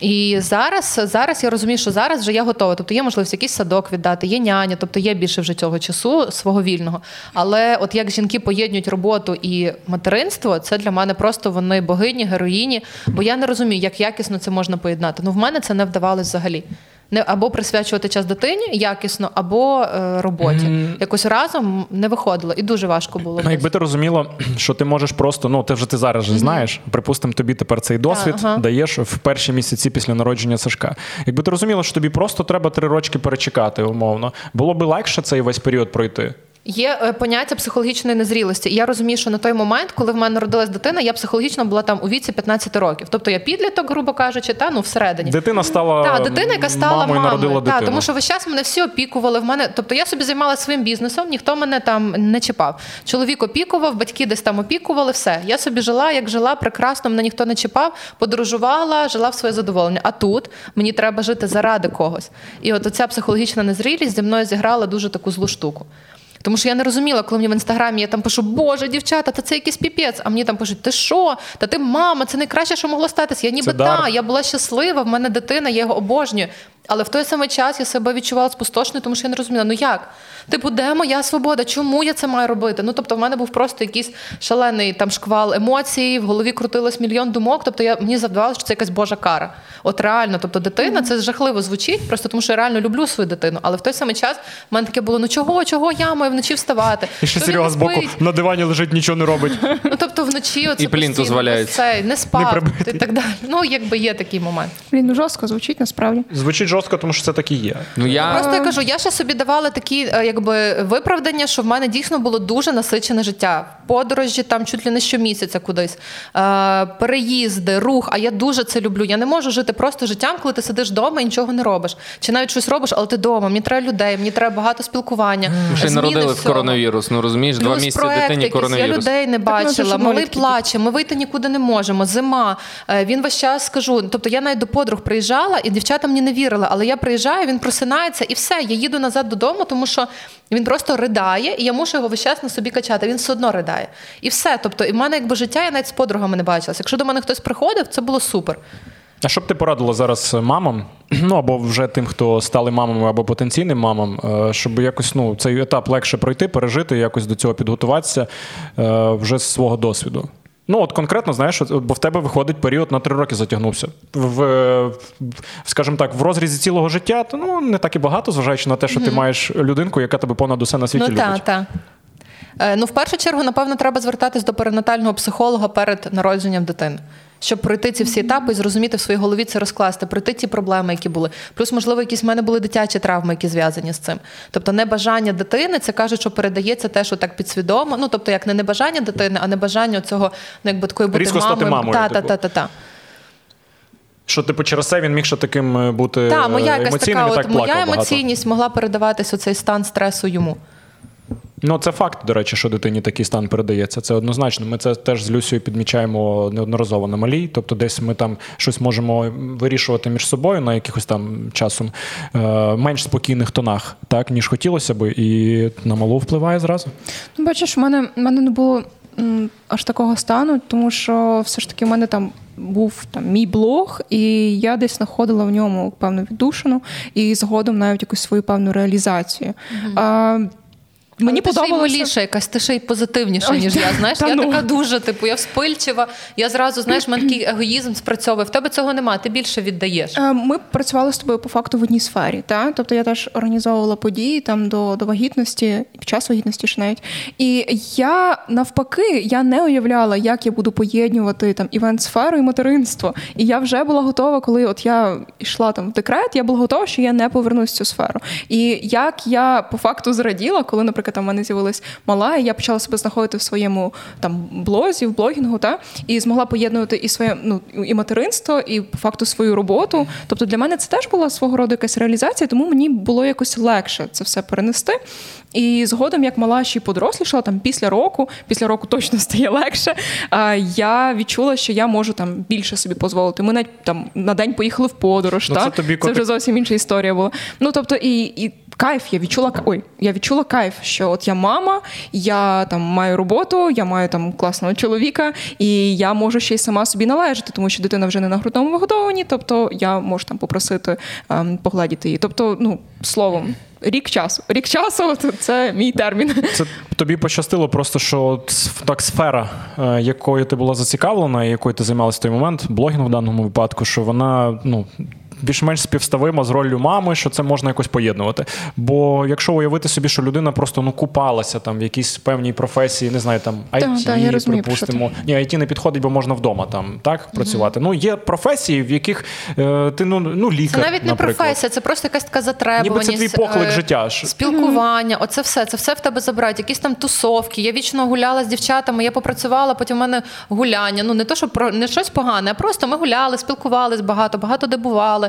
І зараз, зараз я розумію, що зараз вже я готова. Тобто є можливість якийсь садок віддати, є няня, тобто є більше вже цього часу свого вільного. Але от як жінки поєднують роботу і материнство, це для мене просто вони богині, героїні. Бо я не розумію, як якісно це можна поєднати. Ну в мене це не вдавалось взагалі. Не або присвячувати час дитині якісно, або е, роботі. Якось разом не виходило, і дуже важко було. Ну, якби ти розуміла, що ти можеш просто, ну ти вже ти зараз же знаєш, припустимо, тобі тепер цей досвід ага. даєш в перші місяці після народження Сашка. Якби ти розуміла, що тобі просто треба три рочки перечекати, умовно, було би легше цей весь період пройти. Є е, поняття психологічної незрілості. І я розумію, що на той момент, коли в мене народилась дитина, я психологічно була там у віці 15 років. Тобто я підліток, грубо кажучи, та ну всередині. Дитина стала Так, дитина, яка стала мамою, мамою. народила Та, тому що весь час мене всі опікували. В мене, тобто я собі займалася своїм бізнесом, ніхто мене там не чіпав. Чоловік опікував, батьки десь там опікували, все. Я собі жила, як жила, прекрасно, мене ніхто не чіпав, подорожувала, жила в своє задоволення. А тут мені треба жити заради когось. І от оця психологічна незрілість зі мною зіграла дуже таку злу штуку. Тому що я не розуміла, коли мені в інстаграмі я там пишу, Боже, дівчата, та це якийсь піпець. А мені там пишуть, ти що? Та ти мама, це найкраще, що могло статися. Я ніби та, я була щаслива, в мене дитина, я його обожнюю. Але в той самий час я себе відчувала спустошною, тому що я не розуміла, ну як? Типу, де моя свобода? Чому я це маю робити? Ну тобто, в мене був просто якийсь шалений там шквал емоцій, в голові крутилось мільйон думок. Тобто я мені здавалося, що це якась божа кара. От реально, тобто, дитина, це жахливо звучить, просто тому що я реально люблю свою дитину. Але в той самий час в мене таке було: ну чого, чого я маю вночі вставати? І ще Серега не збоку на дивані лежить, нічого не робить. Ну тобто вночі оце І постійно, валяється. не спав прибитий. і так далі. Ну якби є такий момент. Блін, ну жорстко звучить насправді. Звучить жорстко, тому що це так і є. Ну я Просто я кажу, я ще собі давала такі е, якби виправдання, що в мене дійсно було дуже насичене життя. Подорожі там чуть ли не щомісяця кудись, е, переїзди, рух. А я дуже це люблю. Я не можу жити просто життям, коли ти сидиш вдома і нічого не робиш. Чи навіть щось робиш, але ти вдома. Мені треба людей, мені треба багато спілкування. Ми ще й народили в коронавірус. Ну розумієш, два Плюс місяці проекти дитині якісь. Я людей не Так, ну, бачила. Малий плаче, ми вийти нікуди не можемо. Зима. Е, Він весь час скажу. Тобто я навіть до подруг приїжджала, і дівчата мені не вірили. Але я приїжджаю, він просинається, і все. Я їду назад додому, тому що він просто ридає, і я мушу його весь час на собі качати. Він все одно ридає. І все. Тобто, і в мене якби життя, я навіть з подругами не бачилася. Якщо до мене хтось приходив, це було супер. А що б ти порадила зараз мамам, ну або вже тим, хто стали мамами або потенційним мамам, е, щоб якось ну, цей етап легше пройти, пережити, якось до цього підготуватися е, вже з свого досвіду? Ну, от конкретно, знаєш, бо в тебе виходить період на три роки затягнувся. В, в скажімо так, в розрізі цілого життя, то ну не так і багато, зважаючи на те, що ти маєш людинку, яка тебе понад усе на світі ну любить. так, так. Е, Ну, в першу чергу, напевно, треба звертатись до перинатального психолога перед народженням дитини. Щоб пройти ці всі етапи і зрозуміти в своїй голові це розкласти, пройти ті проблеми, які були. Плюс, можливо, якісь в мене були дитячі травми, які зв'язані з цим. Тобто, небажання дитини, це кажуть, що передається те, що так підсвідомо. Ну, тобто, як не небажання дитини, а небажання цього, ну, якби такої бути Різко мамою. мамою, Та, та, типу. та, та, та. Що, типу, через це він міг ще таким е, бути Та, моя якась емоційним така, і так от, моя плакав багато. емоційність могла передаватись оцей стан стресу йому. Ну, це факт, до речі, що дитині такий стан передається. Це однозначно. Ми це теж з Люсією підмічаємо неодноразово на малій. Тобто, десь ми там щось можемо вирішувати між собою на якихось там часом е, менш спокійних тонах, так ніж хотілося би, і на малу впливає зразу. Ну, бачиш, в мене, в мене не було м, аж такого стану, тому що все ж таки в мене там був там мій блог, і я десь знаходила в ньому певну віддушину і згодом навіть якусь свою певну реалізацію. А, Мені ти ще й подобалося. миліша якась, ти ще й позитивніша, Ой, ніж я. Знаєш, та я ну. така дуже, типу, я вспильчива. Я зразу, знаєш, в мене такий егоїзм спрацьовує. В тебе цього немає, ти більше віддаєш. Е, Ми працювали з тобою по факту в одній сфері. Та? Тобто я теж організовувала події там до, до вагітності, під час вагітності ще навіть. І я навпаки я не уявляла, як я буду поєднувати там івент-сферу і материнство. І я вже була готова, коли от я йшла там в декрет, я була готова, що я не повернусь в цю сферу. І як я по факту зраділа, коли, наприклад, там в мене з'явилась мала, і я почала себе знаходити в своєму там блозі, в блогінгу, та і змогла поєднувати і своє ну і материнство, і по факту свою роботу. Тобто для мене це теж була свого роду якась реалізація, тому мені було якось легше це все перенести. І згодом, як мала ще й подорослішала, там після року, після року точно стає легше. Я відчула, що я можу там більше собі дозволити. Ми навіть там на день поїхали в подорож. Ну, та? це тобі це вже зовсім інша історія була. Ну тобто, і, і кайф, я відчула ой, я відчула кайф, що от я мама, я там маю роботу, я маю там класного чоловіка, і я можу ще й сама собі належати, тому що дитина вже не на грудному вигодованні, тобто я можу там попросити ем, погладити її. Тобто, ну словом. Рік часу. Рік часу це- мій термін. Це тобі пощастило просто, що так сфера, е, якою ти була зацікавлена, якою ти займалася в той момент, блогінг в даному випадку, що вона ну. Більш-менш співставимо з роллю мами, що це можна якось поєднувати. Бо якщо уявити собі, що людина просто ну купалася там в якійсь певній професії, не знаю, там IT, та, я розумію, припустимо. Ні, IT не підходить, бо можна вдома там так працювати. Ну є професії, в яких е, ти ну, ну лікар. Це навіть не наприклад. професія, це просто якась така затребуваність. Ніби це твій поклик е, життя ж. Спілкування, оце все, це все в тебе забирають. Якісь там тусовки. Я вічно гуляла з дівчатами, я попрацювала, потім в мене гуляння. Ну не то, що про не щось погане, а просто ми гуляли, спілкувались багато, багато де бували.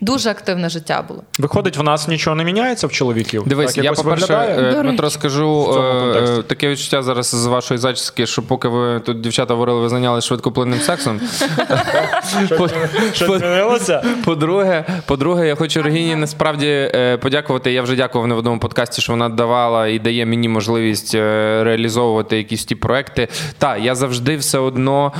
Дуже активне життя було. Виходить, в нас нічого не міняється в чоловіків. Дивись, так, я по-перше, виглядає? е, Дмитро, скажу е, таке відчуття зараз з вашої зачіски, що поки ви тут дівчата говорили, ви зайнялися швидкоплинним сексом. По- по- змінилося? По-друге, по-друге, я хочу Регіні насправді е, подякувати. Я вже дякував не в одному подкасті, що вона давала і дає мені можливість реалізовувати якісь ті проекти. Так, я завжди все одно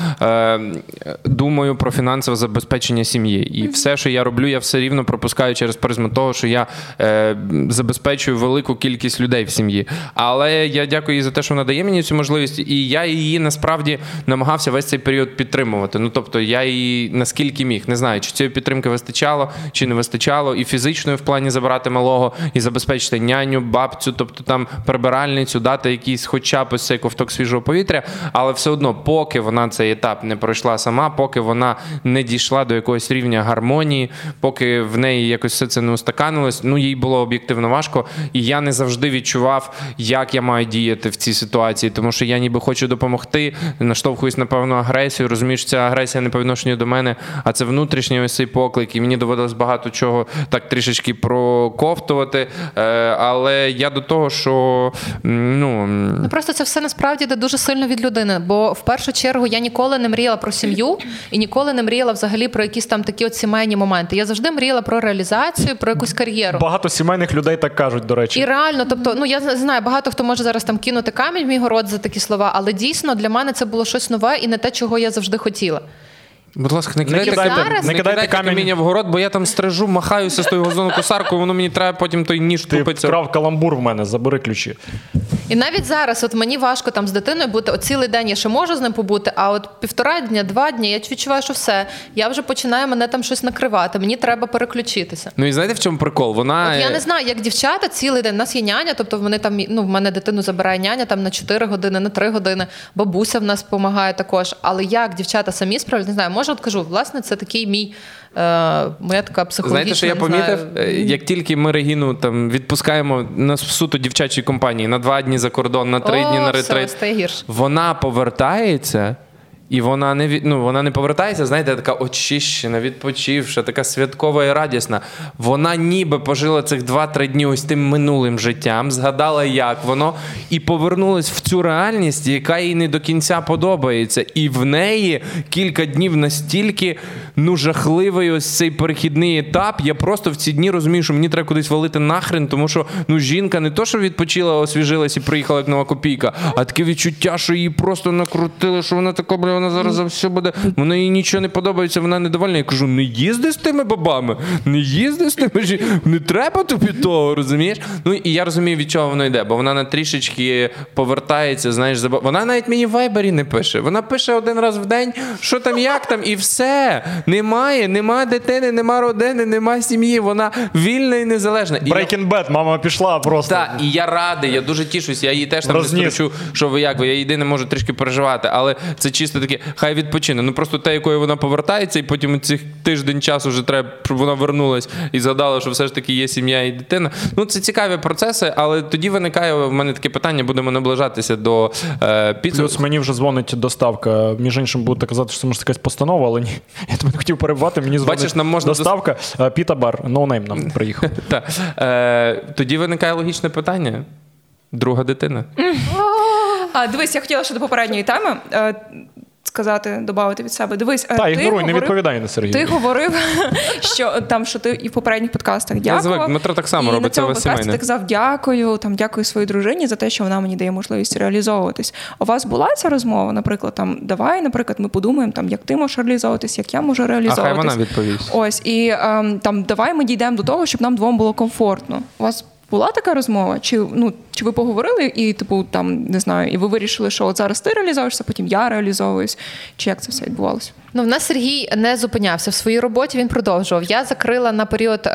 думаю про фінансове забезпечення сім'ї. І все, що я роблю, я все рівно пропускаю через призму того, що я е, забезпечую велику кількість людей в сім'ї. Але я дякую їй за те, що вона дає мені цю можливість, і я її насправді намагався весь цей період підтримувати. Ну тобто, я її наскільки міг, не знаю, чи цієї підтримки вистачало, чи не вистачало, і фізичної в плані забирати малого, і забезпечити няню, бабцю, тобто там прибиральницю, дати якийсь, хоча б ось цей ковток свіжого повітря. Але все одно, поки вона цей етап не пройшла сама, поки вона не дійшла до якогось рівня гармонії, поки в неї якось все це не устаканилось, ну їй було об'єктивно важко, і я не завжди відчував, як я маю діяти в цій ситуації, тому що я ніби хочу допомогти, наштовхуюсь на певну агресію. Розумію, що ця агресія не по відношенню до мене, а це внутрішній ось цей поклик. І мені доводилось багато чого так трішечки проковтувати. Е, Але я до того, що ну Ну просто це все насправді йде дуже сильно від людини. Бо в першу чергу я ніколи не мріяла про сім'ю і ніколи не мріяла взагалі про якісь там такі от сімейні моменти. Я завжди мріяла про реалізацію, про якусь кар'єру. Багато сімейних людей так кажуть, до речі. І реально, тобто, ну я знаю, багато хто може зараз там кинути камінь в мій город за такі слова, але дійсно для мене це було щось нове і не те, чого я завжди хотіла. Будь ласка, не кидайте, кидайте- зараз- не не кидайте кидайте каміння в город, бо я там стрижу, махаюся з тою газонокосаркою, воно мені треба потім той ніж Ти тупиться. вкрав каламбур в мене, забери ключі. І навіть зараз, от мені важко там з дитиною бути, от цілий день я ще можу з ним побути, а от півтора дня, два дні я відчуваю, що все. Я вже починаю мене там щось накривати. Мені треба переключитися. Ну і знаєте, в чому прикол? Вона От я е, не знаю, як дівчата цілий день. У нас є няня, тобто вони там ну в мене дитину забирає няня там на 4 години, на 3 години. Бабуся в нас допомагає також. Але як дівчата самі справляють, не знаю. Може, от кажу, власне, це такий мій е, моя така психологічна. Знаєте, що я помітив? знаю, Е, Як тільки ми Регіну там відпускаємо на суто дівчачій компанії на два дні за кордон, на три О, дні на все, ретрит, гірше. вона повертається. І вона не ну, вона не повертається, знаєте, така очищена, відпочивша, така святкова і радісна. Вона ніби пожила цих 2-3 дні ось тим минулим життям, згадала, як воно, і повернулась в цю реальність, яка їй не до кінця подобається. І в неї кілька днів настільки ну, жахливий ось цей перехідний етап. Я просто в ці дні розумію, що мені треба кудись валити нахрен, тому що ну, жінка не то, що відпочила, освіжилась і приїхала як нова копійка, а таке відчуття, що її просто накрутили, що вона така, бля, вона зараз за все буде. Вона їй нічого не подобається, вона недовольна. Я кажу, не їзди з тими бабами, не їзди з тими жі... не треба тобі того, розумієш? Ну і я розумію, від чого воно йде, бо вона на трішечки повертається, знаєш, заба... вона навіть мені в вайбері не пише. Вона пише один раз в день, що там, як там, і все. Немає, нема дитини, нема родини, нема сім'ї. Вона вільна і незалежна. І Breaking Bad, мама пішла просто. так, і я радий, я дуже тішусь. Я її теж там не Розніс. що ви як ви. Я єдине можу трішки переживати, але це чисто таке, хай відпочине. Ну просто те, якою вона повертається, і потім цих тиждень часу вже треба, щоб вона вернулась і згадала, що все ж таки є сім'я і дитина. Ну це цікаві процеси, але тоді виникає в мене таке питання: будемо наближатися до е, підсумку. Плюс мені вже дзвонить доставка. Між іншим, будете казати, що це може якась постанова, але ні. Я тебе не хотів перебивати. Мені дзвонить Бачиш, нам можна доставка. Е, Піта бар, no name нам приїхав. Та, е, тоді виникає логічне питання. Друга дитина. А дивись, я хотіла ще до попередньої теми е, сказати, додати від себе. Дивись, е, Та, ти ігноруй, не говорив- відповідай на Сергія. Ти говорив, що там, що ти і в попередніх подкастах Я звик, Дмитро так само і робить, це сімейне. ти казав дякую, там дякую своїй дружині за те, що вона мені дає можливість реалізовуватись. У вас була ця розмова, наприклад, там давай, наприклад, ми подумаємо, там як ти можеш реалізовуватись, як я можу А хай вона відповість. Ось і ем, там давай ми дійдемо до того, щоб нам двом було комфортно. У вас була така розмова? Чи ну чи ви поговорили і типу там не знаю, і ви вирішили, що от зараз ти реалізовуєшся, потім я реалізовуюсь? Чи як це все відбувалося? Ну, в нас Сергій не зупинявся в своїй роботі. Він продовжував. Я закрила на період е,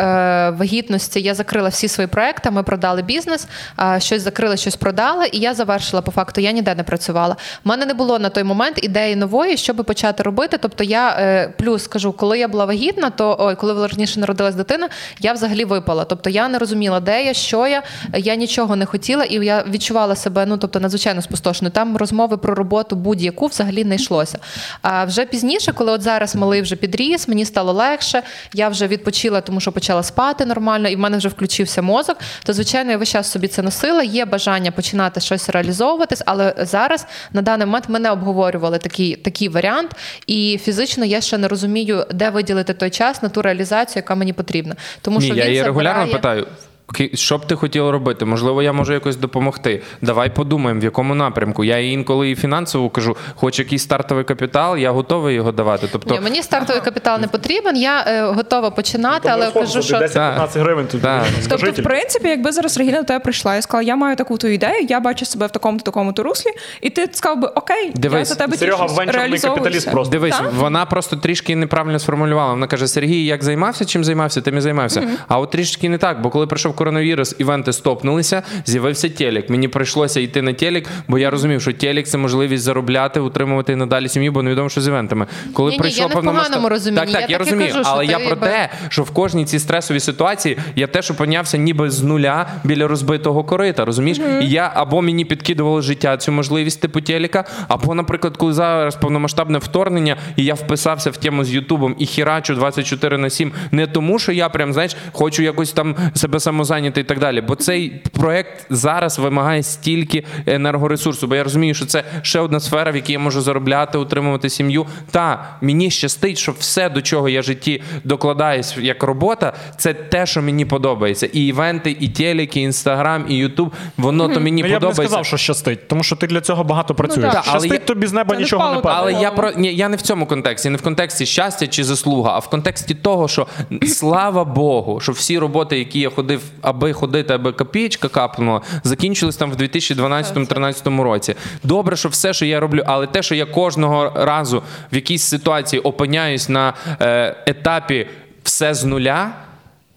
вагітності. Я закрила всі свої проекти. Ми продали бізнес, е, щось закрили, щось продали, і я завершила по факту. Я ніде не працювала. У мене не було на той момент ідеї нової, щоб почати робити. Тобто, я е, плюс скажу, коли я була вагітна, то ой, коли верніше народилась дитина, я взагалі випала. Тобто я не розуміла, де я, що я. Я нічого не хотіла, і я відчувала себе ну тобто надзвичайно спустошеною. Там розмови про роботу будь-яку взагалі не йшлося. А вже пізніше, коли от зараз малий вже підріс, мені стало легше. Я вже відпочила, тому що почала спати нормально, і в мене вже включився мозок. То звичайно, я весь час собі це носила. Є бажання починати щось реалізовуватись, але зараз на даний момент ми не обговорювали такий, такий варіант, і фізично я ще не розумію, де виділити той час на ту реалізацію, яка мені потрібна. Тому Ні, що я він її регулярно питаю. «Ки- Що б ти хотіла робити? Можливо, я можу якось допомогти. Давай подумаємо, в якому напрямку. Я їй інколи і фінансово кажу, хоч якийсь стартовий капітал, я готовий його давати. Тобто, Ні, мені стартовий капітал не потрібен. Я е, готова починати, але кажу, що 10-15 гривень тут. Тобто, в принципі, якби зараз Регіна до тебе прийшла і сказала, я маю таку ту ідею, я бачу себе в такому-то такому то руслі, і ти сказав би окей, я за тебе Серега венчурний капіталіст просто. Дивись, Так? вона просто трішки неправильно сформулювала. Вона каже: Сергій, як займався, чим займався, тим і займався. А от трішки не так, бо коли прийшов коронавірус, івенти стопнулися, з'явився телек. Мені прийшлося йти на телек, бо я розумів, що телек це можливість заробляти, утримувати і надалі сім'ю, бо невідомо, що з івентами. Коли прийшло я не повномасштаб- поганому розумінні, Так, так, я так розумію, кажу, але я про би- те, що в кожній цій стресовій ситуації я теж опинявся ніби з нуля біля розбитого корита. Розумієш? І я або мені підкидувало життя цю можливість типу телека, або, наприклад, коли зараз повномасштабне вторгнення, і я вписався в тему з Ютубом і хірачу 24 на 7, не тому, що я прям знаєш, хочу якось там себе самозайняти і так далі. Бо цей проект зараз вимагає стільки енергоресурсу. Бо я розумію, що це ще одна сфера, в якій я можу заробляти, утримувати сім'ю. Та мені щастить, що все, до чого я в житті докладаюсь як робота, це те, що мені подобається. І івенти, і телеки, і інстаграм, і Ютуб. Воно то мені Ну, я б не подобається. сказав, що щастить, тому що ти для цього багато працюєш. так. Та, але Щастить тобі з неба Це не нічого не впало, падає. Але я про ні, я не в цьому контексті, не в контексті щастя чи заслуга, а в контексті того, що слава Богу, що всі роботи, які я ходив, аби ходити, аби копієчка капнула, закінчились там в 2012-2013 році. Добре, що все, що я роблю, але те, що я кожного разу в якійсь ситуації опиняюсь на е, етапі все з нуля.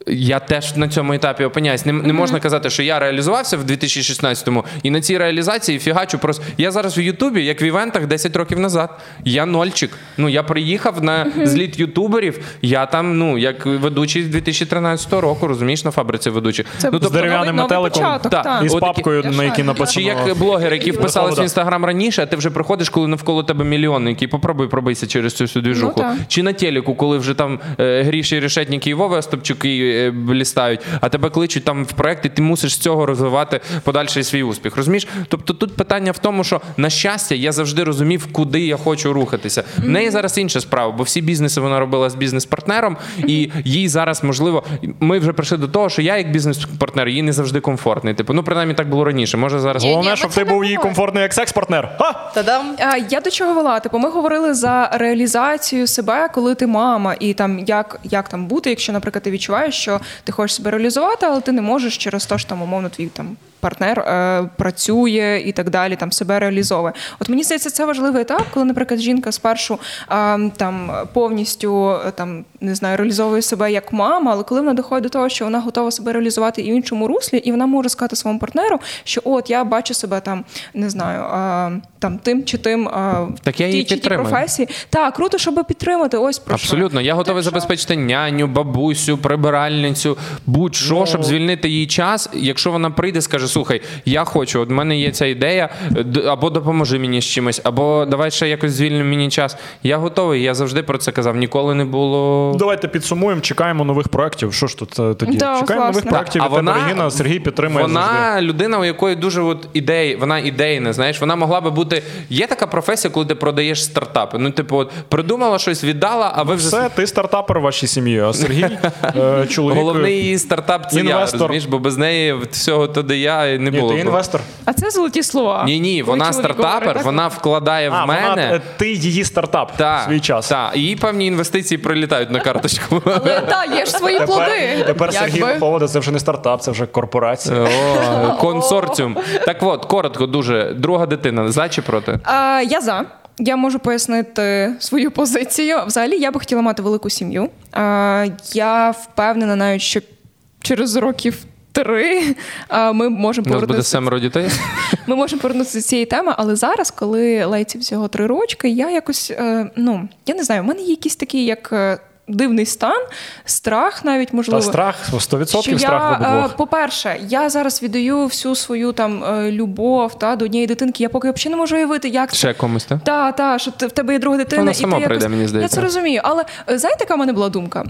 Я теж на цьому етапі опиняюсь. Не, не можна казати, що я реалізувався в 2016-му, і на цій реалізації фігачу просто. Я зараз в Ютубі, як в івентах 10 років назад. Я нольчик. Ну я приїхав на зліт ютуберів. Я там, ну як ведучий з 2013 року, розумієш, на фабриці ведучий. Це ну, з дерев'яним метеликом. так. І з папкою, на якій написано. чи як блогери, які вписались в інстаграм раніше, а ти вже приходиш, коли навколо тебе мільйонники, попробуй пробийся через цю всю двіжуху. Ну, чи на телеку, коли вже там е, Гріші Решетніки і Вова е, блістають, а тебе кличуть там в проект, і ти мусиш з цього розвивати подальший свій успіх. Розумієш? Тобто тут питання в тому, що на щастя я завжди розумів, куди я хочу рухатися. В неї зараз інша справа, бо всі бізнеси вона робила з бізнес-партнером, і їй зараз можливо. Ми вже прийшли до того, що я як бізнес-партнер їй не завжди комфортний. Типу, ну принаймні так було раніше. Може зараз. Головне, щоб ти був їй говоримо. комфортний як секс-партнер. Та-дам! А, Я до чого вела? Типу, ми говорили за реалізацію себе, коли ти мама, і там як, як там бути, якщо, наприклад, ти відчуваєш, що ти хочеш себе реалізувати, але ти не можеш через те, що там умовно твій там. Партнер е, працює і так далі, там себе реалізовує. От мені здається, це важливий етап, коли, наприклад, жінка спершу е, там повністю е, там не знаю, реалізовує себе як мама, але коли вона доходить до того, що вона готова себе реалізувати і в іншому руслі, і вона може сказати своєму партнеру, що от я бачу себе там, не знаю, е, там тим чи тим е, Так я її тій чи тій підтримую. професії. Так, круто, щоб підтримати. Ось про що. Абсолютно, я готовий Так що- забезпечити няню, бабусю, прибиральницю, будь-що, Ну. щоб звільнити їй час. Якщо вона прийде, скаже: слухай, я хочу, от в мене є ця ідея, або допоможи мені з чимось, або давай ще якось звільни мені час. Я готовий. Я завжди про це казав. Ніколи не було. Давайте підсумуємо, чекаємо нових проєктів. Що ж тут е, тоді? Да, чекаємо нових проєктів А від тебе, вона- Регіна. Сергій підтримує завжди. Вона людина, у якої дуже от ідеї, вона ідейна, знаєш, вона могла би бути. Є така професія, коли ти продаєш стартапи. Ну, типу, от, придумала щось, віддала, а ви вже Все, ти стартапер в вашій сім'ї, а Сергій е, чоловік. головний її стартап це я, розумієш, бо без неї всього туди я не Ні, ти інвестор. А це золоті слова. Ні, ні, вона стартапер, говорить, вона вкладає в мене. вона, е, ти її стартап Та, в свій час. Та, і певні інвестиції прилітають на карточку. Але так, є ж свої плоди. Тепер, тепер Сергій Повода це вже не стартап, це вже корпорація. О, консорціум. Так от, коротко, дуже. Друга дитина. За чи проти? А, я за. Я можу пояснити свою позицію. Взагалі, я би хотіла мати велику сім'ю. Я впевнена навіть, що через років три ми можемо повернутися... буде семеро дітей. Ми можемо повернутися до цієї теми, але зараз, коли Лейці всього три рочки, я якось е, ну я не знаю, в мене є якісь такі, як. Дивний стан, страх навіть можливо. Та страх, 100% що страх в я, е, по-перше, я зараз віддаю всю свою там е, любов та, до однієї дитинки. Я поки взагалі не можу уявити, як це. Комусь, так? Та, та, що ти, в тебе є друга дитина, Вона і сама ти прийде, якось... мені здається. Я це розумію. Але е, знаєте, яка в мене була думка?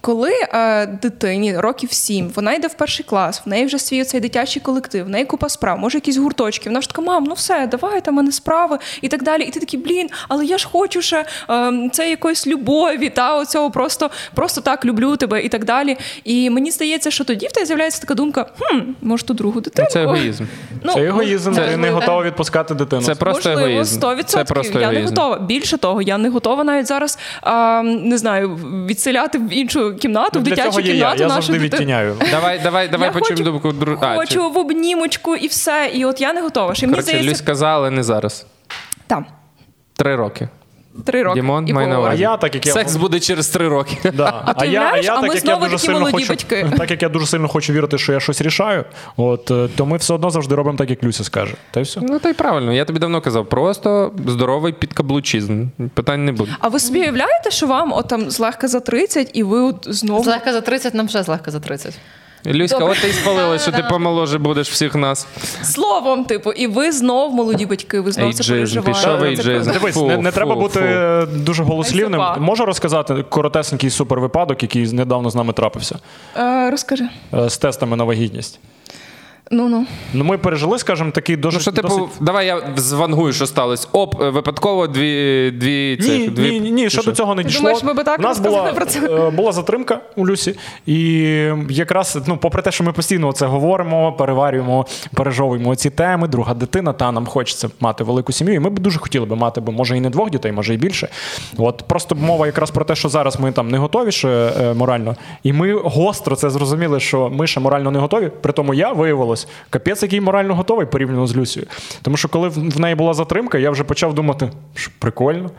Коли е, дитині років сім, вона йде в перший клас, в неї вже свій цей дитячий колектив, в неї купа справ, може якісь гурточки. Вона ж така, мам, ну все, давай там в мене справи і так далі. І ти такий, блін, але я ж хочу ще е, це якоїсь любові, та оцього просто, просто так люблю тебе і так далі. І мені здається, що тоді в тебе з'являється така думка: хм, може ту другу дитину. Це егоїзм. Ну, Це егоїзм, це- ти не готова відпускати дитину. Це просто Можливо, егоїзм. 100%. Це просто я не готова. Більше того, я не готова навіть зараз а, не знаю, відселяти в іншу кімнату, в Ну, Для дитячу кімнату я завжди відтіняю. Давай, давай, давай почуємо думку. дру- Хочу в обнімочку і все. І от я не готова. Здається, Люсь сказала, але не зараз. там Три роки. Три роки. Дімон і на. А увазі. я, так як я Секс буде через три роки. Да. А ти я? А ми так як знову я дуже такі сильно молоді хочу, батьки. так як я дуже сильно хочу вірити, що я щось рішаю, от е, то ми все одно завжди робимо так, як Люся скаже. Та й все. Ну то й правильно. Я тобі давно казав, просто здоровий підкаблучизм. Питань не буде. А ви собі уявляєте, що вам от там злегка за 30, і ви от знову Злегка за 30, нам вже злегка за 30. Люська, Добре. от ти і спалила, що ти помоложе будеш всіх нас. словом, типу, і ви знов молоді батьки, ви знов це Ейджизм, переживаєте. пішов Це ейджизм. Дивись, Фу, не, не фу, треба бути фу. е, дуже голослівним. Ай. Можу розказати коротесенький супервипадок, який недавно з нами трапився Е, розкажи. е, з тестами на вагітність. Ну ну. Ну, ми пережили, скажімо, такий дуже Ну що, типу, досить... давай я звангую, що сталося. Оп, е, випадково дві. дві Ні, цих, дві... ні, ні, ні, чи до цього не дійшло. думаєш, ми би так У нас була, про це? е, була затримка у Люсі, і якраз, ну, попри те, що ми постійно це говоримо, переварюємо, пережовуємо ці теми, друга дитина, та нам хочеться мати велику сім'ю, і ми б дуже хотіли би мати, бо може і не двох дітей, може і більше. От просто мова якраз про те, що зараз ми там не готові ще е, морально, і ми гостро це зрозуміли, що ми ще морально не готові. При тому я виявилось, капець, який морально готовий порівняно з Люсією. Тому що коли в неї була затримка, я вже почав думати, що прикольно.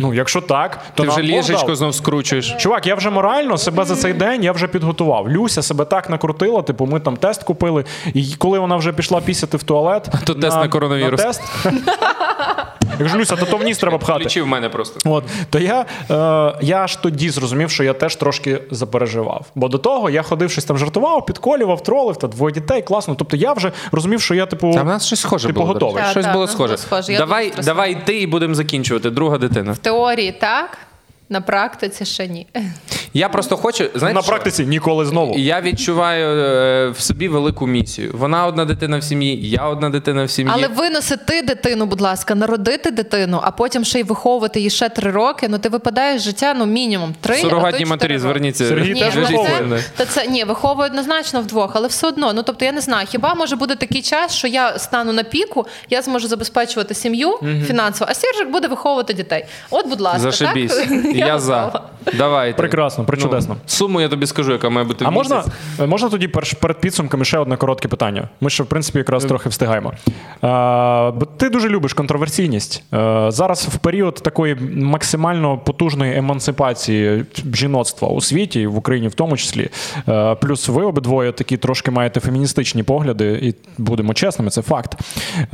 Ну, якщо так, то Ти вже ліжечко знов скручуєш. Чувак, я вже морально себе за цей день я вже підготував. Люся себе так накрутила. Типу, ми там тест купили. І коли вона вже пішла пісяти в туалет, то тест на коронавірус. На тест, я кажу, Люся, то то вниз треба пхати. Ключі в мене просто. От то я, е, я аж тоді зрозумів, що я теж трошки запереживав. Бо до того я ходив щось там жартував, підколював, тролив та двоє дітей, класно. Тобто я вже розумів, що я типу. Та в нас щось схоже Типу, було. готовий. Щось та, було схоже. було схоже. Давай, давай ти і будемо закінчувати. Друга дитина. В теорії так, на практиці ще ні. Я просто хочу. Знаєте, на що? практиці ніколи знову. Я відчуваю е, в собі велику місію. Вона одна дитина в сім'ї, я одна дитина в сім'ї. Але виносити дитину, будь ласка, народити дитину, а потім ще й виховувати її ще три роки. Ну ти випадаєш з життя, ну мінімум три. а Сурогатні матері, роки. зверніться. Сергій Ні, теж ну, виховує. це, та це ні, виховує однозначно вдвох, але все одно. Ну тобто я не знаю, хіба може бути такий час, що я стану на піку, я зможу забезпечувати сім'ю фінансово, а Сержик буде виховувати дітей. От, будь ласка, Зашибісь. так? Я за. Давайте. Прекрасно, причудесно. Ну, суму я тобі скажу, яка має бути. в А можна, можна тоді перш, перед підсумками ще одне коротке питання? Ми ще, в принципі, якраз трохи встигаємо. А, бо ти дуже любиш контроверсійність. Е, зараз в період такої максимально потужної емансипації жіноцтва у світі, в Україні в тому числі. е, Плюс ви обидвоє такі трошки маєте феміністичні погляди, і будемо чесними, це факт.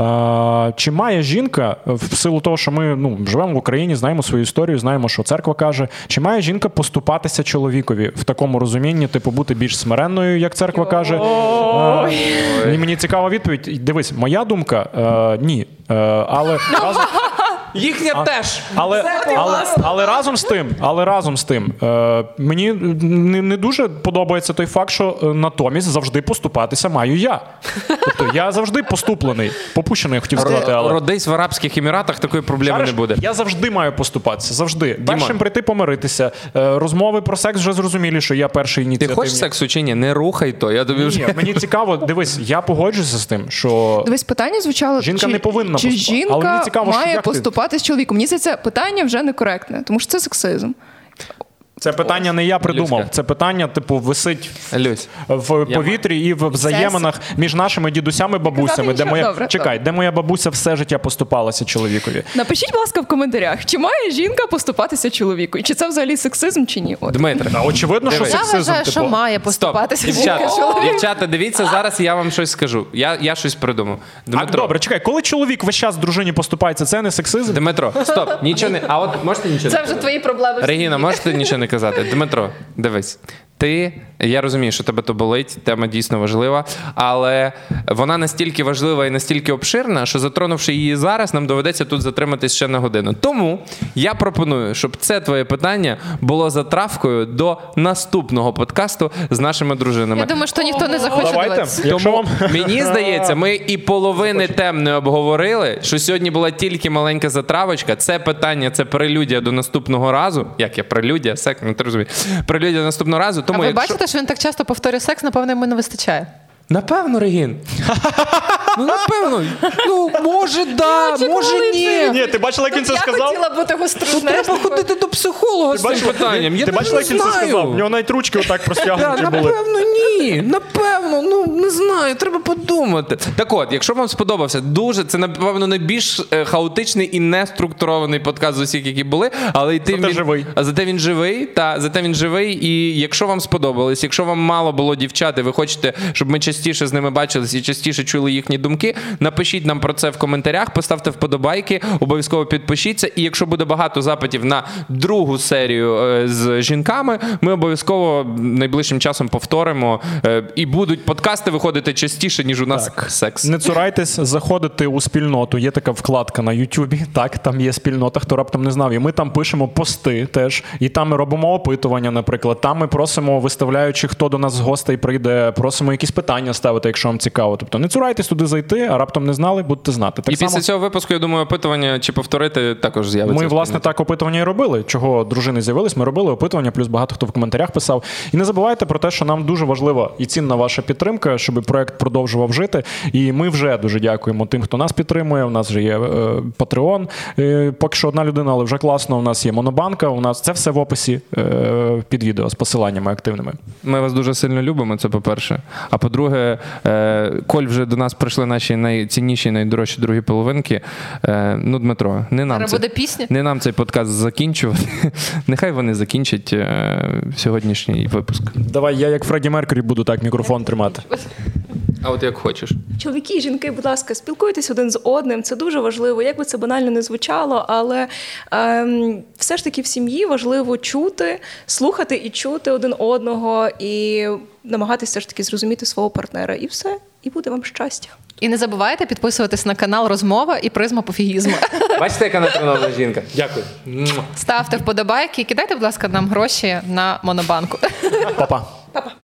Е, Чи має жінка, в силу того, що ми ну, живемо в Україні, знаємо свою історію, знаємо, що церква каже, чи має жінка поступатися чоловікові в такому розумінні, типу бути більш смиренною, як церква каже? Е, Ні, мені цікава відповідь. Дивись, моя думка е, ні. Е, але разом, Їхня теж. але, але, але разом з тим, але разом з тим, е, мені не, не дуже подобається той факт, що е, натомість завжди поступатися маю я. Тобто я завжди поступлений, попущений, я хотів сказати, але. Родись в Арабських Еміратах, такої проблеми Шариш, не буде. Я завжди маю поступатися. Завжди. Першим прийти помиритися. Е, Розмови про секс вже зрозумілі, що я перший Ти хочеш сексу чи ні? Не рухай то. Я тобі вже. Ні, мені цікаво, дивись, я погоджуюся з тим, що Дивись, питання звучало, Жінка чи, не повинна чи поступати. Але жінка мені цікаво, що як ти- поступати з чоловіком. Мені це питання вже некоректне, тому що це сексизм. Це питання не я придумав. Люська. Це питання, типу, висить Люсь. в повітрі і в взаєминах між нашими дідусями бабусями. Де моя Добре, чекай, де моя бабуся все життя поступалася чоловікові. Напишіть, будь ласка, в коментарях, чи має жінка поступатися чоловіку? І чи це взагалі сексизм, чи ні? От. Дмитре. Та очевидно, що Дивись. Я сексизм. вважаю, що типу. має поступатися дівчата, жінка чоловік. дівчата, дивіться, зараз я вам щось скажу. Я, я щось придумав. А Дмитро, добре, чекай, коли чоловік весь час дружині поступається, це не сексизм? Дмитро, стоп, нічого не. А от можете нічого Це не вже твої проблеми. Регіна, можете нічого не казати? Дмитро, дивись. Ти, я розумію, що тебе то болить, тема дійсно важлива, але вона настільки важлива і настільки обширна, що затронувши її зараз, нам доведеться тут затриматись ще на годину. Тому я пропоную, щоб це твоє питання було затравкою до наступного подкасту з нашими дружинами. Я думаю, що ніхто не захоче Давайте, дивитися. якщо Тому вам мені здається, ми і половини тем не обговорили. Що сьогодні була тільки маленька затравочка. Це питання, це прелюдія до наступного разу. Як я прелюдія, сек, ти розумієш. Прелюдія до наступного разу. А Тому ви якщо... бачите, що він так часто повторює секс, напевно, йому не вистачає. Напевно, Регін. Ну, напевно. Ну, може, да, може, ні. ні, ти бачила, як він це Я сказав? хотіла бути гостру. знаєш, Треба ходити до психолога з цим питанням. Я ти бачила, як він це сказав? В нього навіть ручки отак Да, простягнуті були. напевно, ні. Напевно, ну не знаю, треба подумати. Так от, якщо вам сподобався, дуже це напевно найбільш е, хаотичний і неструктурований подкаст з усіх, які були, але й тим Зате він живий. А зате він живий. Та зате він живий. І якщо вам сподобалось, якщо вам мало було дівчат, і ви хочете, щоб ми частіше з ними бачились і частіше чули їхні думки, напишіть нам про це в коментарях, поставте вподобайки, обов'язково підпишіться. І якщо буде багато запитів на другу серію е, з жінками, ми обов'язково найближчим часом повторимо. Е, І будуть подкасти виходити частіше, ніж у нас секс. Не цурайтесь заходити у спільноту. Є така вкладка на Ютубі. Так, там є спільнота, хто раптом не знав. І ми там пишемо пости теж. І там ми робимо опитування, наприклад. Там ми просимо, виставляючи, хто до нас з гостей прийде, просимо якісь питання ставити, якщо вам цікаво. Тобто не цурайтесь туди зайти, а раптом не знали, будете знати. Так і само після цього випуску, я думаю, опитування чи повторити також з'явиться. Ми, власне, так опитування і робили. Чого дружини з'явились, ми робили опитування, плюс багато хто в коментарях писав. І не забувайте про те, що нам дуже важлива і цінна ваша підтримка, щоб проект продовжував жити. І ми вже дуже дякуємо тим, хто нас підтримує. У нас вже є е, Patreon. Е, поки що одна людина, але вже класно. У нас є Монобанка. У нас це все в описі е, під відео з посиланнями активними. Ми вас дуже сильно любимо, це по-перше. А по-друге, е, коль вже до нас прийшли наші найцінніші, найдорожчі другі половинки. Е, ну, Дмитро, не нам це, буде пісня. не нам цей подкаст закінчувати. Нехай вони закінчать е, сьогоднішній випуск. Давай я, як Фредді Меркурі, буду так мікрофон тримати. А от як хочеш. Чоловіки і жінки, будь ласка, спілкуйтесь один з одним. Це дуже важливо. Як би це банально не звучало, але ем, все ж таки в сім'ї важливо чути, слухати і чути один одного, і намагатися все ж таки зрозуміти свого партнера. І все, і буде вам щастя. І не забувайте підписуватись на канал Розмова і Призма пофігізму. Бачите, яка натренована жінка? Дякую. Ставте вподобайки і кидайте, будь ласка, нам гроші на монобанку. Па-па.